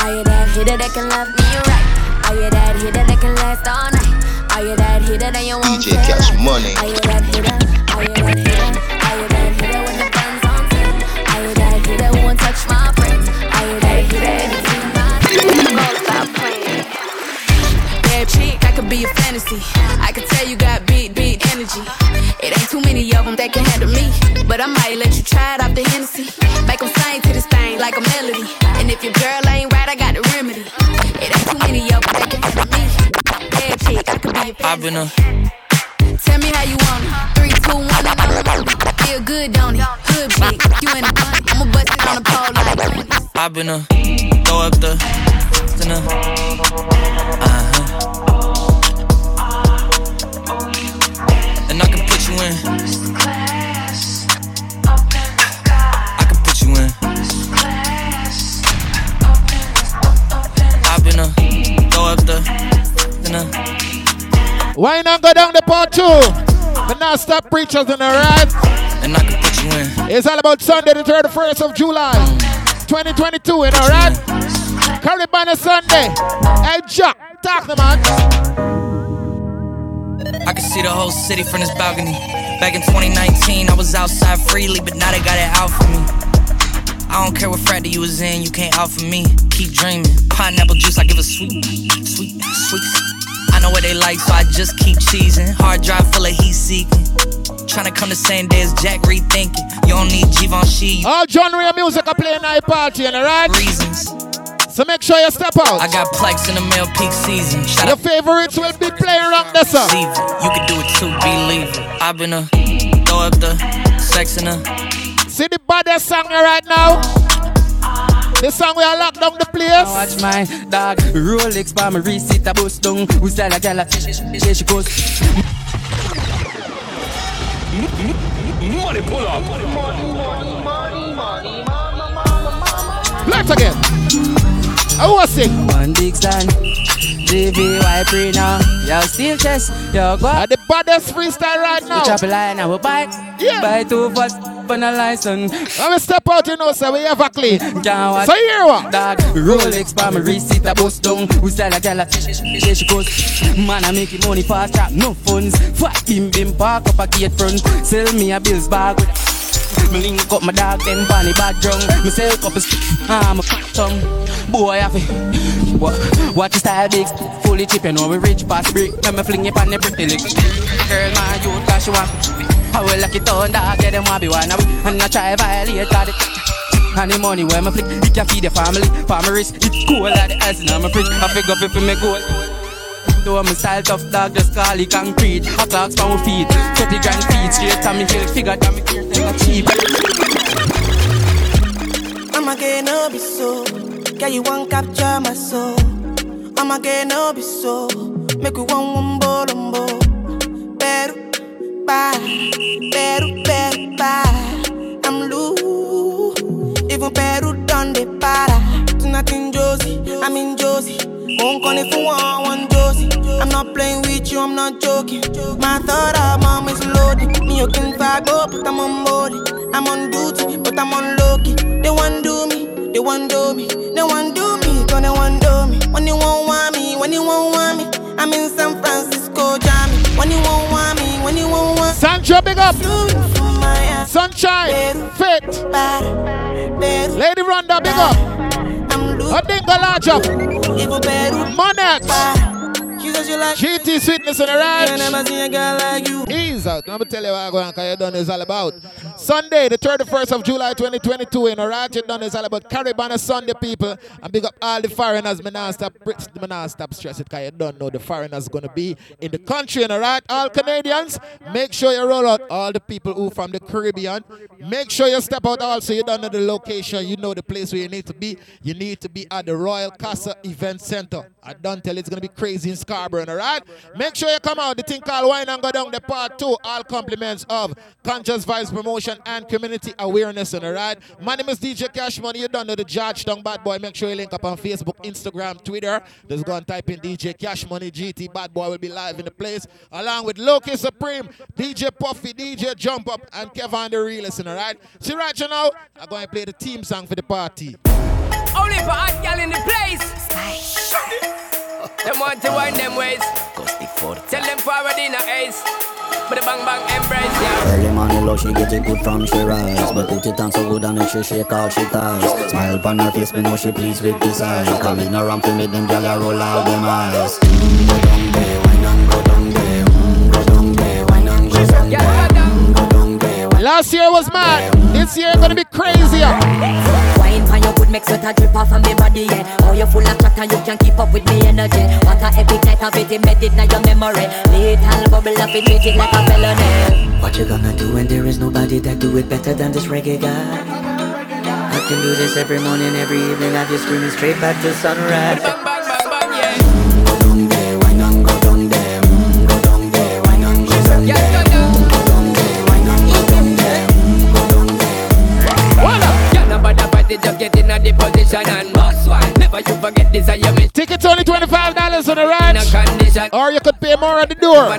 S30: Are you that hitter that can love me right? Are you that hitter that can last all night? Are you that hitter that you want? DJ Cash Money. be a fantasy. I can tell you got big, big energy. It ain't too many of them that can handle me. But I might let you try it off the Hennessy. Make them sing to this thing like a melody. And if your girl ain't right, I got the remedy. It ain't too many of them that can handle me. Bad chick, I could be a fantasy. I've been a Tell me how you want it. Three, two, one, and I'm Feel good, don't it? Hood chick, you in the money. I'ma bust it on the pole like.
S29: I've been a throw up the, uh huh.
S31: two. But now stop preachers in the right. And I can put you in. It's all about Sunday, the 31st of July, 2022, in all right? Caribana Sunday. Hey, Jack, talk to man.
S29: I can see the whole city from this balcony. Back in 2019, I was outside freely, but now they got it out for me. I don't care what frat you was in, you can't out for me. Keep dreaming. Pineapple juice, I give a sweet, sweet, sweet. I know what they like, so I just keep cheesing. Hard drive full of heat seeking. Trying to come the same day as Jack rethinking. You don't need Givenchy.
S31: All genre of music I play in night party, and alright? right? Reasons. So make sure you step out.
S29: I got plex in the mail peak season.
S31: Shout Your favorites will be playing around this up. You
S29: can do it too, believe it. I've been a throw up the sex in a.
S31: See the baddest song right now. The song we are locked down the place. I
S29: watch my dog Rolex by my receipt, I bust down. Who's that? a got like she, she, goes. Money pull up. Money, money, money, money, mama, mama, mama. Let's
S31: again. I was sick.
S29: One big stand. JVY pre now. Yo, steel chest. your
S31: go. At the baddest freestyle right now. We chop
S29: a line and we bite. Yeah. Bite too fast
S31: on
S29: a
S31: license. I'm step out, you know, so We have a clean. Can't so here what? Dog,
S29: Rolex by my receipt, I bust down.
S31: We
S29: sell a gal a she, she, goes. Man, I make money fast, trap no funds. fuck him, bim, park up a gate front. Sell me a bills bag with a me link up my dog, then bunny bad drunk. Me sell couple I'm a tongue. Boy, I feel. What, what is style big? Fully cheap. you know we rich past brick. Let me fling you on the brick. Girl, my youth, cause she want I will like it on dog, get them want be one of And I try violate that. the and the money where my flick, it can feed the family, Farmers wrist, it cool like the ice in my fridge, I figure if it me goal. Though my style tough dog, just call it concrete, Hot clocks for feet, 30 grand feet, straight on me hill, figure that me care, then I cheap. I'm again, no be so, yeah, you won't capture my soul. I'm again, no be so, make you one, one, bo, by. better. Peru, by. I'm loose. Even Peru done the para. It's nothing Josie, I'm in Josie. Won't call it for one, one Josie. I'm not playing with you, I'm not joking. My thought of mom is loaded. Me, you can vibe up, but I'm on board. I'm on duty, but I'm on low key. They want do me, they want do me, they want do me, gonna want do me. When you won't want me, when you won't want me, I'm in San Francisco, Johnny. When you won't want me.
S31: Sandra, big up. Sunshine, Fit. Lady Ronda, big up. Odinga, large up. Monet. GT Sweetness in the Ranch. Ease out. Let me tell you what I'm going to tell you all about. Sunday, the 31st of July 2022, in Ratchet Done is all about Caribana Sunday, people. And big up all the foreigners, me not stop, me not stop stressing because you don't know the foreigners going to be in the country, and all right? All Canadians, make sure you roll out all the people who from the Caribbean. Make sure you step out also, you don't know the location, you know the place where you need to be. You need to be at the Royal Castle Event Center. I don't tell it's going to be crazy in Scarborough, all right? Make sure you come out, the thing called Wine and Go Down, the part two, all compliments of Conscious Vice Promotion education and community awareness, and all right. My name is DJ Cash Money. You don't know the judge, bad boy. Make sure you link up on Facebook, Instagram, Twitter. Just go and type in DJ Cash Money GT. Bad boy will be live in the place, along with Loki Supreme, DJ Puffy, DJ Jump Up, and Kevin the Realist, all right. See right you now, I'm going to play the team song for the party.
S29: Only for hot girl in the place. them want to wind them ways. Tell them forward in the ace with the bang bang
S32: embrace, Early morning love, she get it good from she rise. But put it on so good and make sure she call she ties. Smile upon her face, me know she pleased with this eyes. Come in around to me, them gyal roll out them eyes. go down there, go down there. go
S31: down there, go down there. Last year was mad. This year gonna be crazier
S29: make sweat a drip off of me body, yeah Oh, you full of chatter, you can't keep up with me energy What a epic night of it embedded in your memory Little bubble of it, treat it like a felony
S33: What you gonna do when there is nobody that do it better than this reggae guy? I can do this every morning, every evening Have you screaming straight back to sunrise
S29: up, get in and boss one. Never you forget this, I am it.
S31: Tickets only $25 on
S29: the
S31: ranch. Or you could pay more at the door. Yeah.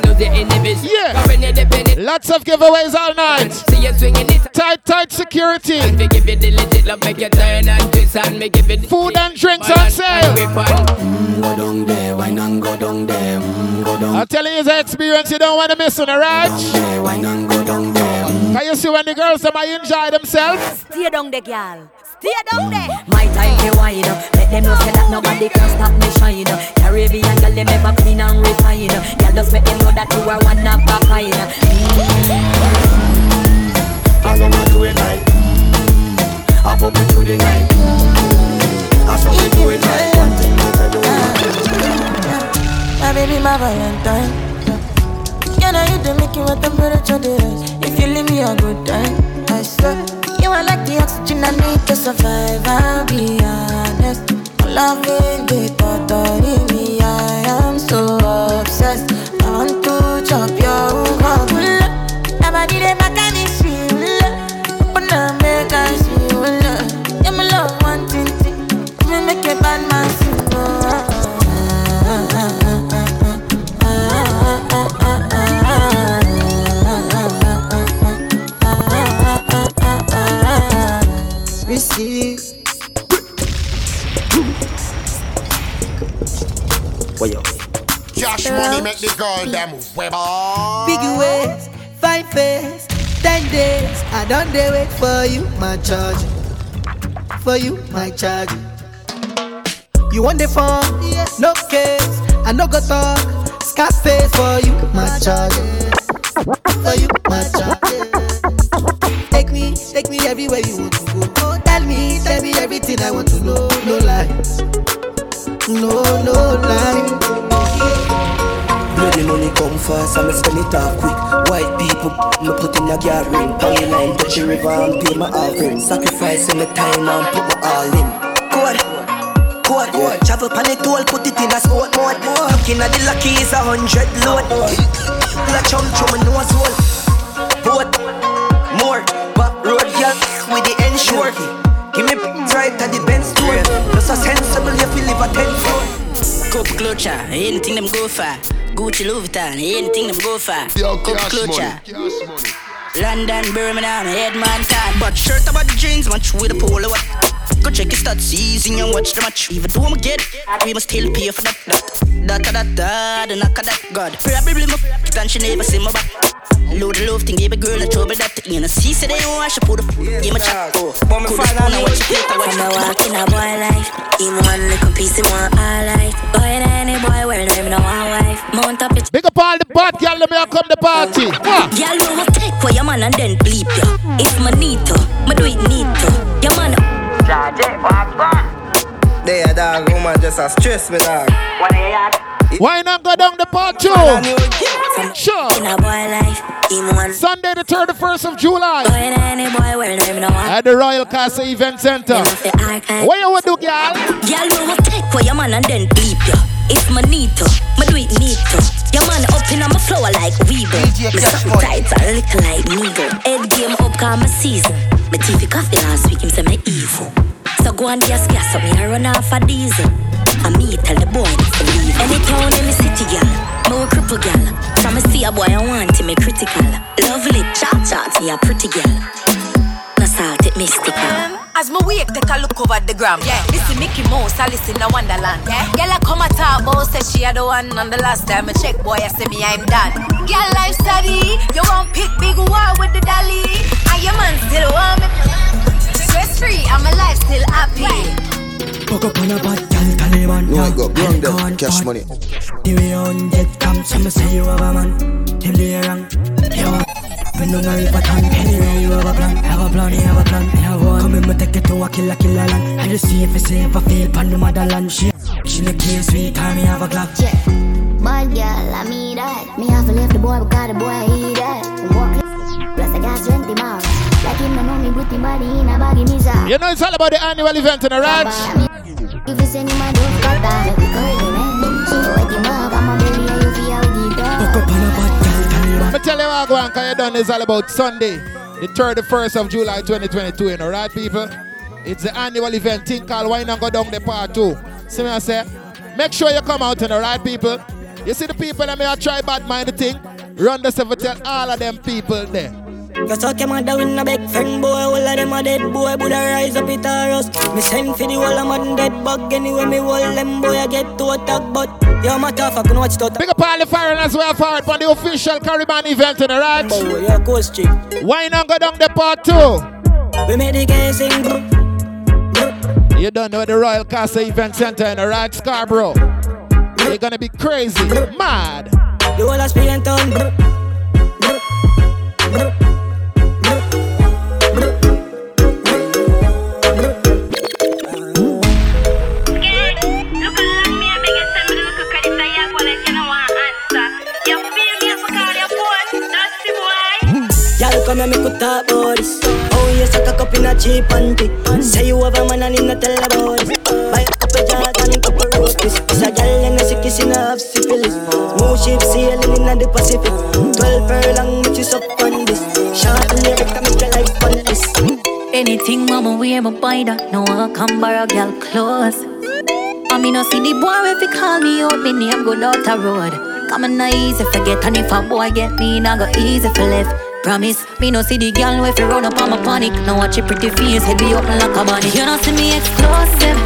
S31: Lots of giveaways all night. See you swinging it. Tight, tight security. And give you the legit love, make you turn and twist and make it. Food and drinks on sale. Mm, go down there, why not go down there? Mm, I'm telling you, it's an experience you don't want to miss on the ranch. why not go down there? Can mm. you see when the girls are I enjoy themselves? Stay down
S34: the girl tear down there. Mm. My time they wine, let them know say that nobody can stop me shine. Caribbean girl them ever clean and refine. Girl just make them know that you are one of a kind. Mm. I wanna
S35: do it right. I hope you do the night. I saw you do it right. One thing that I don't oh, want. My
S36: baby, my Valentine. Can I hit the Mickey with temperature? If you leave me a good time, I swear. You are like the oxygen I need to survive. I'll be honest. Loving the thought of me, I am so obsessed. I want to chop your.
S31: see. Where you? Cash money make the girl them mm. web
S37: Big ways, five face, ten days. I don't dare wait for you, my charge. For you, my charge. You want the phone? Yes. No case. I no go talk. Scarface for you, my charge. For you, my charge. Take me, take me everywhere you want baby, everything I want to know. No lies, no, no lies.
S38: Bloody money come fast, I'ma spend it off quick. White people, I'ma put in a yard ring. Pony line, touch the river I'm doing my offering. Sacrifice the time i and put my all in. Good code. Yeah. Travel pan it all, put it in a sport mode. Looking at the lucky is a hundred load. La on through my nose hole. Boat, more, back road, yeah, with the ensure. Give me right at the Benz door. Just a sensible if we live a ten floor.
S39: Cup clutcher, anything them go for. Gucci Louis Vuitton, anything them go for. Cup clutcher. London, Birmingham, Headman, Tan. But shirt about jeans, match with a polo. What? Go check your stats, easy and watch the match. Even though I'm get, we must still pay for that. That, that, that, that, the knock of that, God. Probably my f***ed and she never see my back. Load the love thing, gave a girl a trouble that the anus. He said, they don't want you put a game of chat. Oh, want me find out what you hate, I watch you. walk in a
S40: boy
S39: life. In
S40: one
S39: little
S40: piece, in one all life. Boy, any boy, where they even want wife. Mount up it.
S31: Big up all the bad girl, let me come the party.
S39: Girl, you will take for your man and then bleep ya. It's manito, me do it neato. Your man. Charge it, walk,
S41: they a woman just a stress me dog.
S31: Wine and go down the part two? Sure. In a boy life, one. Sunday the 31st of July. At the Royal Castle Event Center. What you to do, girl? Girl, you
S39: will take for your man and then bleep ya. It's my need to, my do it need to. Your man up in on my floor like Weeble. Me something tight and lick like Needle. Head game up, come my season. My TV coffee last week, him say me evil. So go and gas gas so me I run off a diesel. And me tell the boy to leave. Any town, any city, gal. Me a cripple gal. From me see a boy I want to me critical. Lovely, cha-cha, to a pretty gal. No salted mystical. Um, as my wake, take a look over the gram. Yeah, listen Mickey Mouse, I listen to Wonderland. Yeah, girl I come at her, boss said she had the one. on the last time I check, boy, I say me I'm done. Girl life study, you want pick big war with the dolly, and your man still want me stress free, I'm alive, still happy. Fuck
S42: up on a bad
S39: gal, Taliban.
S43: No, I got ground them, cash money. The way
S42: on get come, so me say you have a man. Them they wrong, you are. When don't worry a time, anyway you have a plan, have a plan, have a plan, have one. Come in, me take it to a killer, killer land. I just see if it's safe, I feel pan the motherland. She, she look clean, sweet, time
S39: me
S42: have
S39: a Glock.
S42: Yeah.
S39: Bad girl, I mean that. Me have a leave the boy, but got the boy, he that. Walk, plus I
S31: got 20 miles. You know it's all about the annual event in the ranch. I tell you what, Gwan, because you done this all about Sunday, the 31st of July 2022, you know, right, people? It's the annual event Think, called Wine and Go Down the Part 2. See what I say, make sure you come out, you know, right, people? You see the people that may try bad mind the thing? Run the seven, tell all of them people there.
S39: You talk your mother in a big friend boy, all of them a dead boy, Buddha rise up it a rust. Me send for the whole of modern dead bug, anyway me hold them boy I get to attack, but yo matter fuck can watch that.
S31: Big up all the foreigners well for it, for the official Caribbean event in the right. Boy, your coast chick. Wine and go down the part two? We made the guys sing. You don't know the Royal Castle Event Center in the right, Scarborough. You're gonna be crazy, mad. You all are spilling tongue.
S39: Come and make you talk about this. Oh yes, suck a up in a cheap panty. Say you have a man and him not tell about this. Buy a couple jars and couple roasties. It's a gal and a sick kiss in a half syphilis. Smooth ship sailing in the Pacific. Twelve long, which is up on this. Shot in the I make your life on this. Anything, mama, we ever buy that. No, I come borrow girl clothes. I mean, I see the boy if he call me out, me name go out the road. Come on, easy forget, and if a boy get me, I go easy for left. Promise, me no see the girl if you run up on my panic. Now watch your pretty face, head be open like a bunny. You no see me explosive.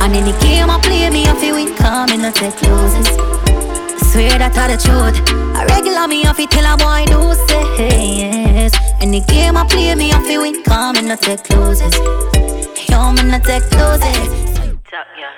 S39: And in the game I play, me I feel win, calm and I take losses. Swear that I the truth. A regular me I feel tell a boy do say yes. In the game I play, me I feel win, calm and I take losses. Yo, me I take losses. Sweet up, yeah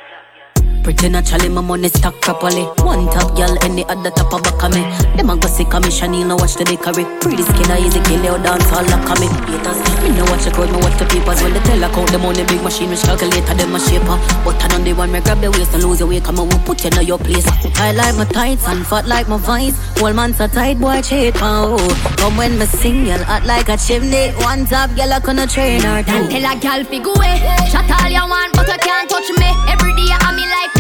S39: pretty naturally, my money stack properly. One top girl, any other top of back of me. Them a go sick of me, Chanel, no watch the bakery. Pretty skin, I easy kill you, dance all lock of me. Haters, me know what you crowd, me watch the papers. When they tell I count them on the big machine, which calculator, them a shaper. But I don't the one, me grab the waist and lose your weight, come on, we put you in your place. I like my tights and fat like my vines. Old man so tight, boy, cheat my oh. Come when me sing, you'll act like a chimney. One top girl, I gonna train her too. Tell a girl, figure, shut all you want, but I can't touch me. Every day I'm in life.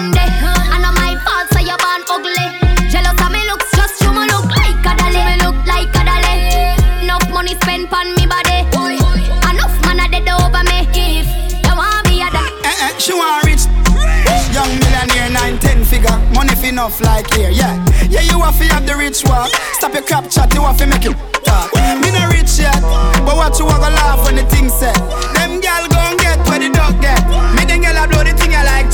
S39: I know my so you're born ugly. Jealous of me looks, just you look like a dolly. Me look like a dolly. Enough money spent on me body. Enough man dead over me. If you want be a dolly. Eh eh,
S44: she rich. Young millionaire, nine ten figure. Money fi enough like here, yeah. Yeah, you want fi have the rich walk. Stop your crap chat, you want fi make it talk. Me not rich yet, but what you want to laugh when the thing said. Them gal gone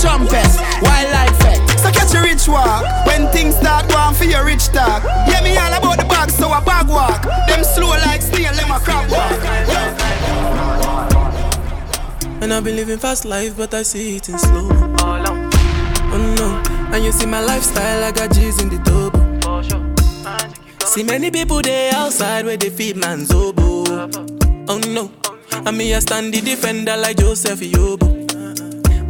S44: trumpet, wild like fed. So catch a rich walk when things start going for your rich talk. Hear me all about the bag, so a bag walk. Them slow like snail, them a crab walk. And
S45: I've been living fast life, but I see it in slow. Oh no, and you see my lifestyle, I got G's in the double. See many people there outside where they feed man's oboe. Oh no, and me I stand the defender like Joseph Yobo.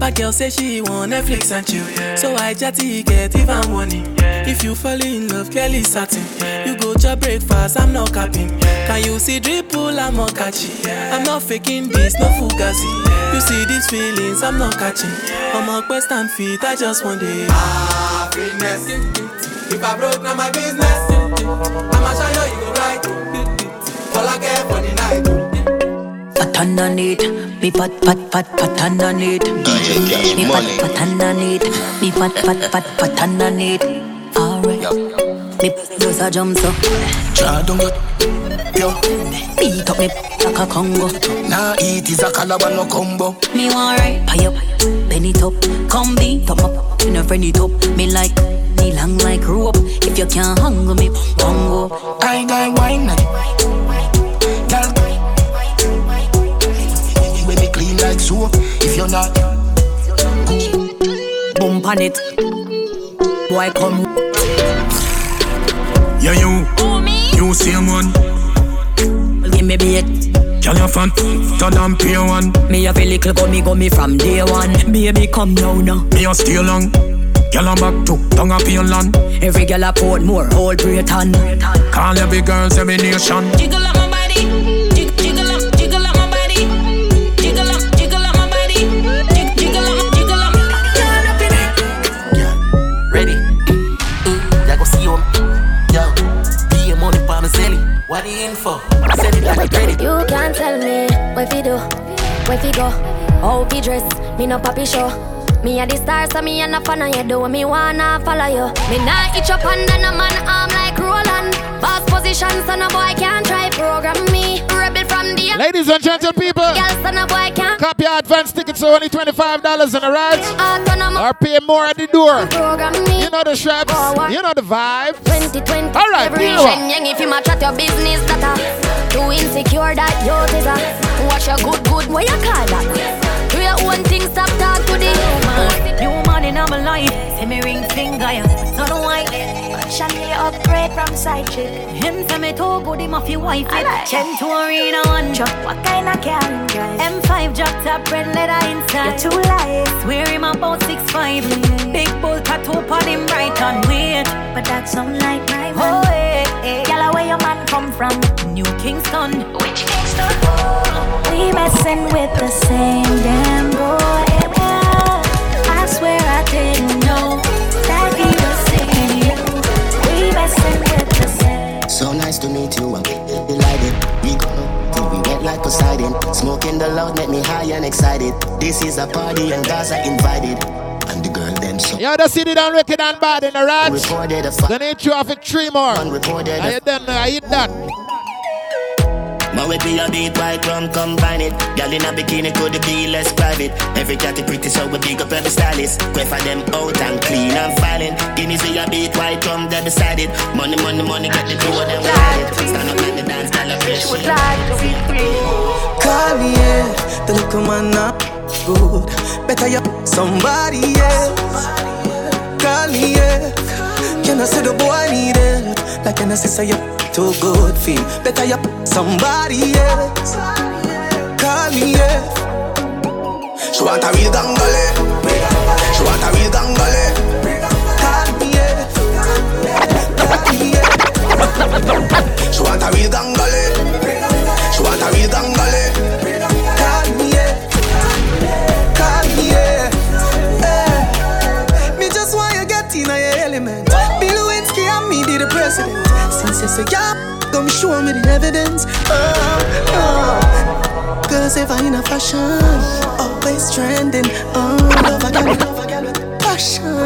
S45: My girl say she want Netflix and chill. Yeah. So I chatty get even money. Yeah. If you fall in love, clearly certain. Yeah. You go to breakfast, I'm not capping. Yeah. Can you see dripple, I'm not catching. Yeah. I'm not faking this, no fugazi. Yeah. You see these feelings, I'm not catching. Yeah. I'm on quest and feet, I just want it.
S46: Happiness. If I broke, now my business. I'ma show you, you go right.
S47: pat underneath. Me pat pat pat pat underneath. Me pat eh? pat underneath. Me pat pat pat pat underneath. Alright. Me just a jump so. Draw
S48: down your yo. Beat up me like a Congo. Nah, it is a caliber no combo.
S47: Me want right. Pay up, bend it up, come beat up up. You never friendly top. Me like me long like rope. If you can't hang me,
S49: bongo. I got wine. Eh? like so. If you're not,
S50: bump on it. Boy, come.
S51: Yeah, you. Who, me? You same one.
S52: give me bait.
S51: Can you fan? Turn on pay one.
S53: Me have a little gummy gummy from day one. Baby, come now, now.
S51: Me a stay long. Girl, I'm back to tongue
S53: up your land. Every girl I port more, old Britain.
S51: Call every girl, every nation. Jiggle
S54: You can't tell me where fi do, where fi go, how fi dress. Me no papi show. Me a the star, so me a no fan of you. Do me wanna follow you. Me nah itch up under no man arm like Roland. Boss position, so no boy can try program me.
S31: Ladies and gentlemen, people, copy your advance tickets for only $25 on a ride. Or pay more at the door. You know the straps, you know the vibe. All right,
S55: If you match at your business, that too insecure that Watch your good, good, you call that? Do your own thing, stop to the human.
S56: New white. Sean really upgrade from side chick. Him say me too good, him off your wife it. Like Chen to arena one drop. What kind of car him drive? M5 drop top red leather inside. You're too light. Swear him about six five. Mm.
S47: Big bull tattoo put him right on weight. But that sound like my man. Oh, hey, hey. Girl, where your man come from? New Kingston. Which Kingston? Oh. We messing with the same damn boy. Yeah. I swear I didn't know.
S57: So nice to meet you, I'm delighted. We gonna till we wet like Poseidon. Smoking the loud make me high and excited. This is a party and guys are invited. And the girl them so.
S31: Yeah, the city done wicked and bad in the rats. going a hit you off a three more. I hit them, I hit that.
S51: Now we be a beat white rum, combine it. Girl in a bikini could be less private. Every cat is pretty, so we big up every stylist. Quay for them out and clean and filing. Guineas we a beat white rum, they beside it. Money, money, money, get the two of them like it. Stand up and the dance, celebration. Would like to
S58: be free. Call me, yeah. The little man not good. Better you somebody else. Call me, yeah you know, say the boy need it, Like, you know, say you too good for Better you somebody else. Call me, yeah. She
S59: want a real gangale. She want a real
S58: gangale. Call me, yeah. Call me,
S59: yeah. She want a real gangale.
S58: president. Since you say, yeah, come show me the evidence. Oh, oh. Cause if I in a fashion, always trending. Oh, love again, love again with passion.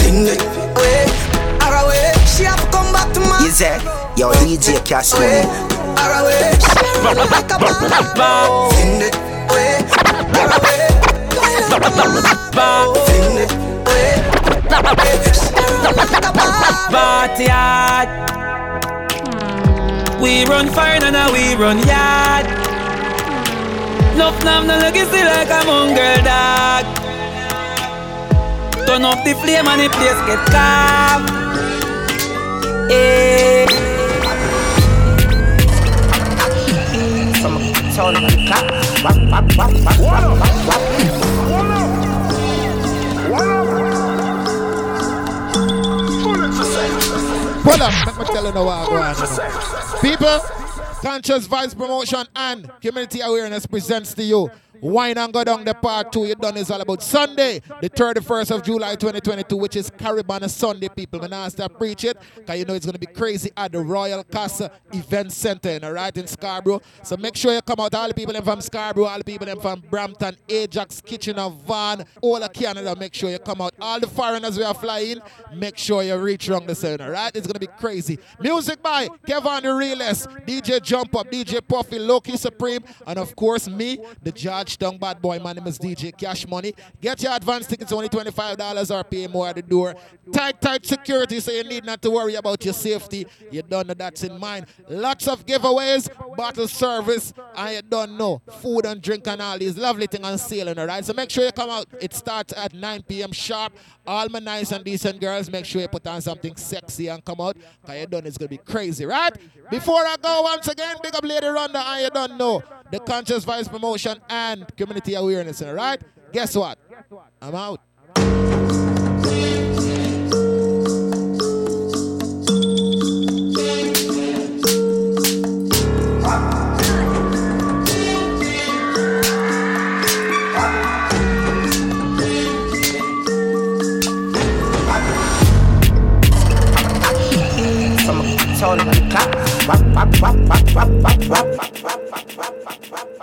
S58: Finger away,
S51: her away. She have to come back to my. You say, yo, DJ Cash Money. Her away, she like a man. Finger
S59: away, her away. Party hard. We run fine and now we run yard. Nuff nam no looking still like a mongrel dog. Turn off the flame and the place get calm. Hey. Some sound of the clock. Wap, wap, wap, wap, wap, wap, wap. One up. One up. pull up. Let me tell you now what I go on. People, Conscious Vice Promotion and Community Awareness presents to you Wine and Go Down, the part two you done is all about Sunday, the 31st of July 2022, which is Caribana Sunday, people. I'm to preach it because you know it's going to be crazy at the Royal Castle Event Center, all right, in Scarborough. So make sure you come out, all the people from Scarborough, all the people from Brampton, Ajax, Kitchener, Van, all of Canada, make sure you come out. All the foreigners we are flying, make sure you reach around the center, all right? It's going to be crazy. Music by Kevin the DJ Jump Up, DJ Puffy, Loki Supreme, and of course me, the judge don't Bad Boy. My name is DJ Cash Money. Get your advance tickets, only $25 or pay more at the door. Tight, tight security, so you need not to worry about your safety. You don't know that's in mind. Lots of giveaways, bottle service, and you don't know. Food and drink and all these lovely things on sale, all right? So make sure you come out. It starts at 9 p.m. sharp. All my nice and decent girls, make sure you put on something sexy and come out. Because you done, it's going to be crazy, right? Before I go, once again, big up Lady Ronda, and you don't know. The Conscious Vice Promotion and Community Awareness, all right? Guess what? I'm out. wap wap wap wap wap wap wap wap wap wap wap